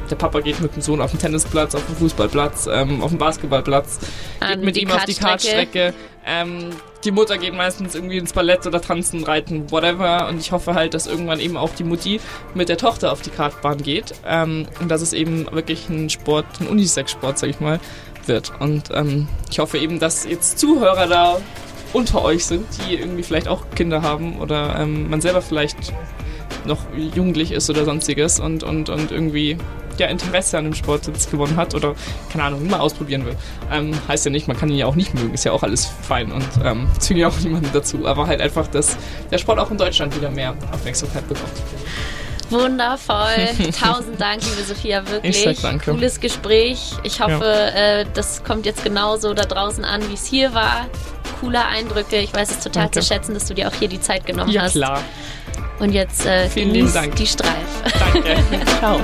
Der Papa geht mit dem Sohn auf den Tennisplatz, auf den Fußballplatz, ähm, auf den Basketballplatz, geht mit ihm auf die Kartstrecke. Ähm, die Mutter geht meistens irgendwie ins Ballett oder tanzen, reiten, whatever. Und ich hoffe halt, dass irgendwann eben auch die Mutti mit der Tochter auf die Kartbahn geht. Ähm, und dass es eben wirklich ein Sport, ein Unisex-Sport, sag ich mal, wird. Und ähm, ich hoffe eben, dass jetzt Zuhörer da unter euch sind, die irgendwie vielleicht auch Kinder haben oder ähm, man selber vielleicht noch jugendlich ist oder sonstiges und, und, und irgendwie ja, Interesse an dem Sport jetzt gewonnen hat oder, keine Ahnung, mal ausprobieren will. Ähm, heißt ja nicht, man kann ihn ja auch nicht mögen, ist ja auch alles fein und ähm, <laughs> zwinge ja auch niemanden dazu, aber halt einfach, dass der Sport auch in Deutschland wieder mehr Aufmerksamkeit bekommt. Wundervoll. <laughs> Tausend Dank, liebe Sophia, wirklich. Ich sag danke. Cooles Gespräch. Ich hoffe, ja. äh, das kommt jetzt genauso da draußen an, wie es hier war. Coole Eindrücke. Ich weiß es total danke. zu schätzen, dass du dir auch hier die Zeit genommen ja, hast. Ja, klar. Und jetzt äh, Vielen lieben Dank. die Streif. Danke. <laughs> Ciao.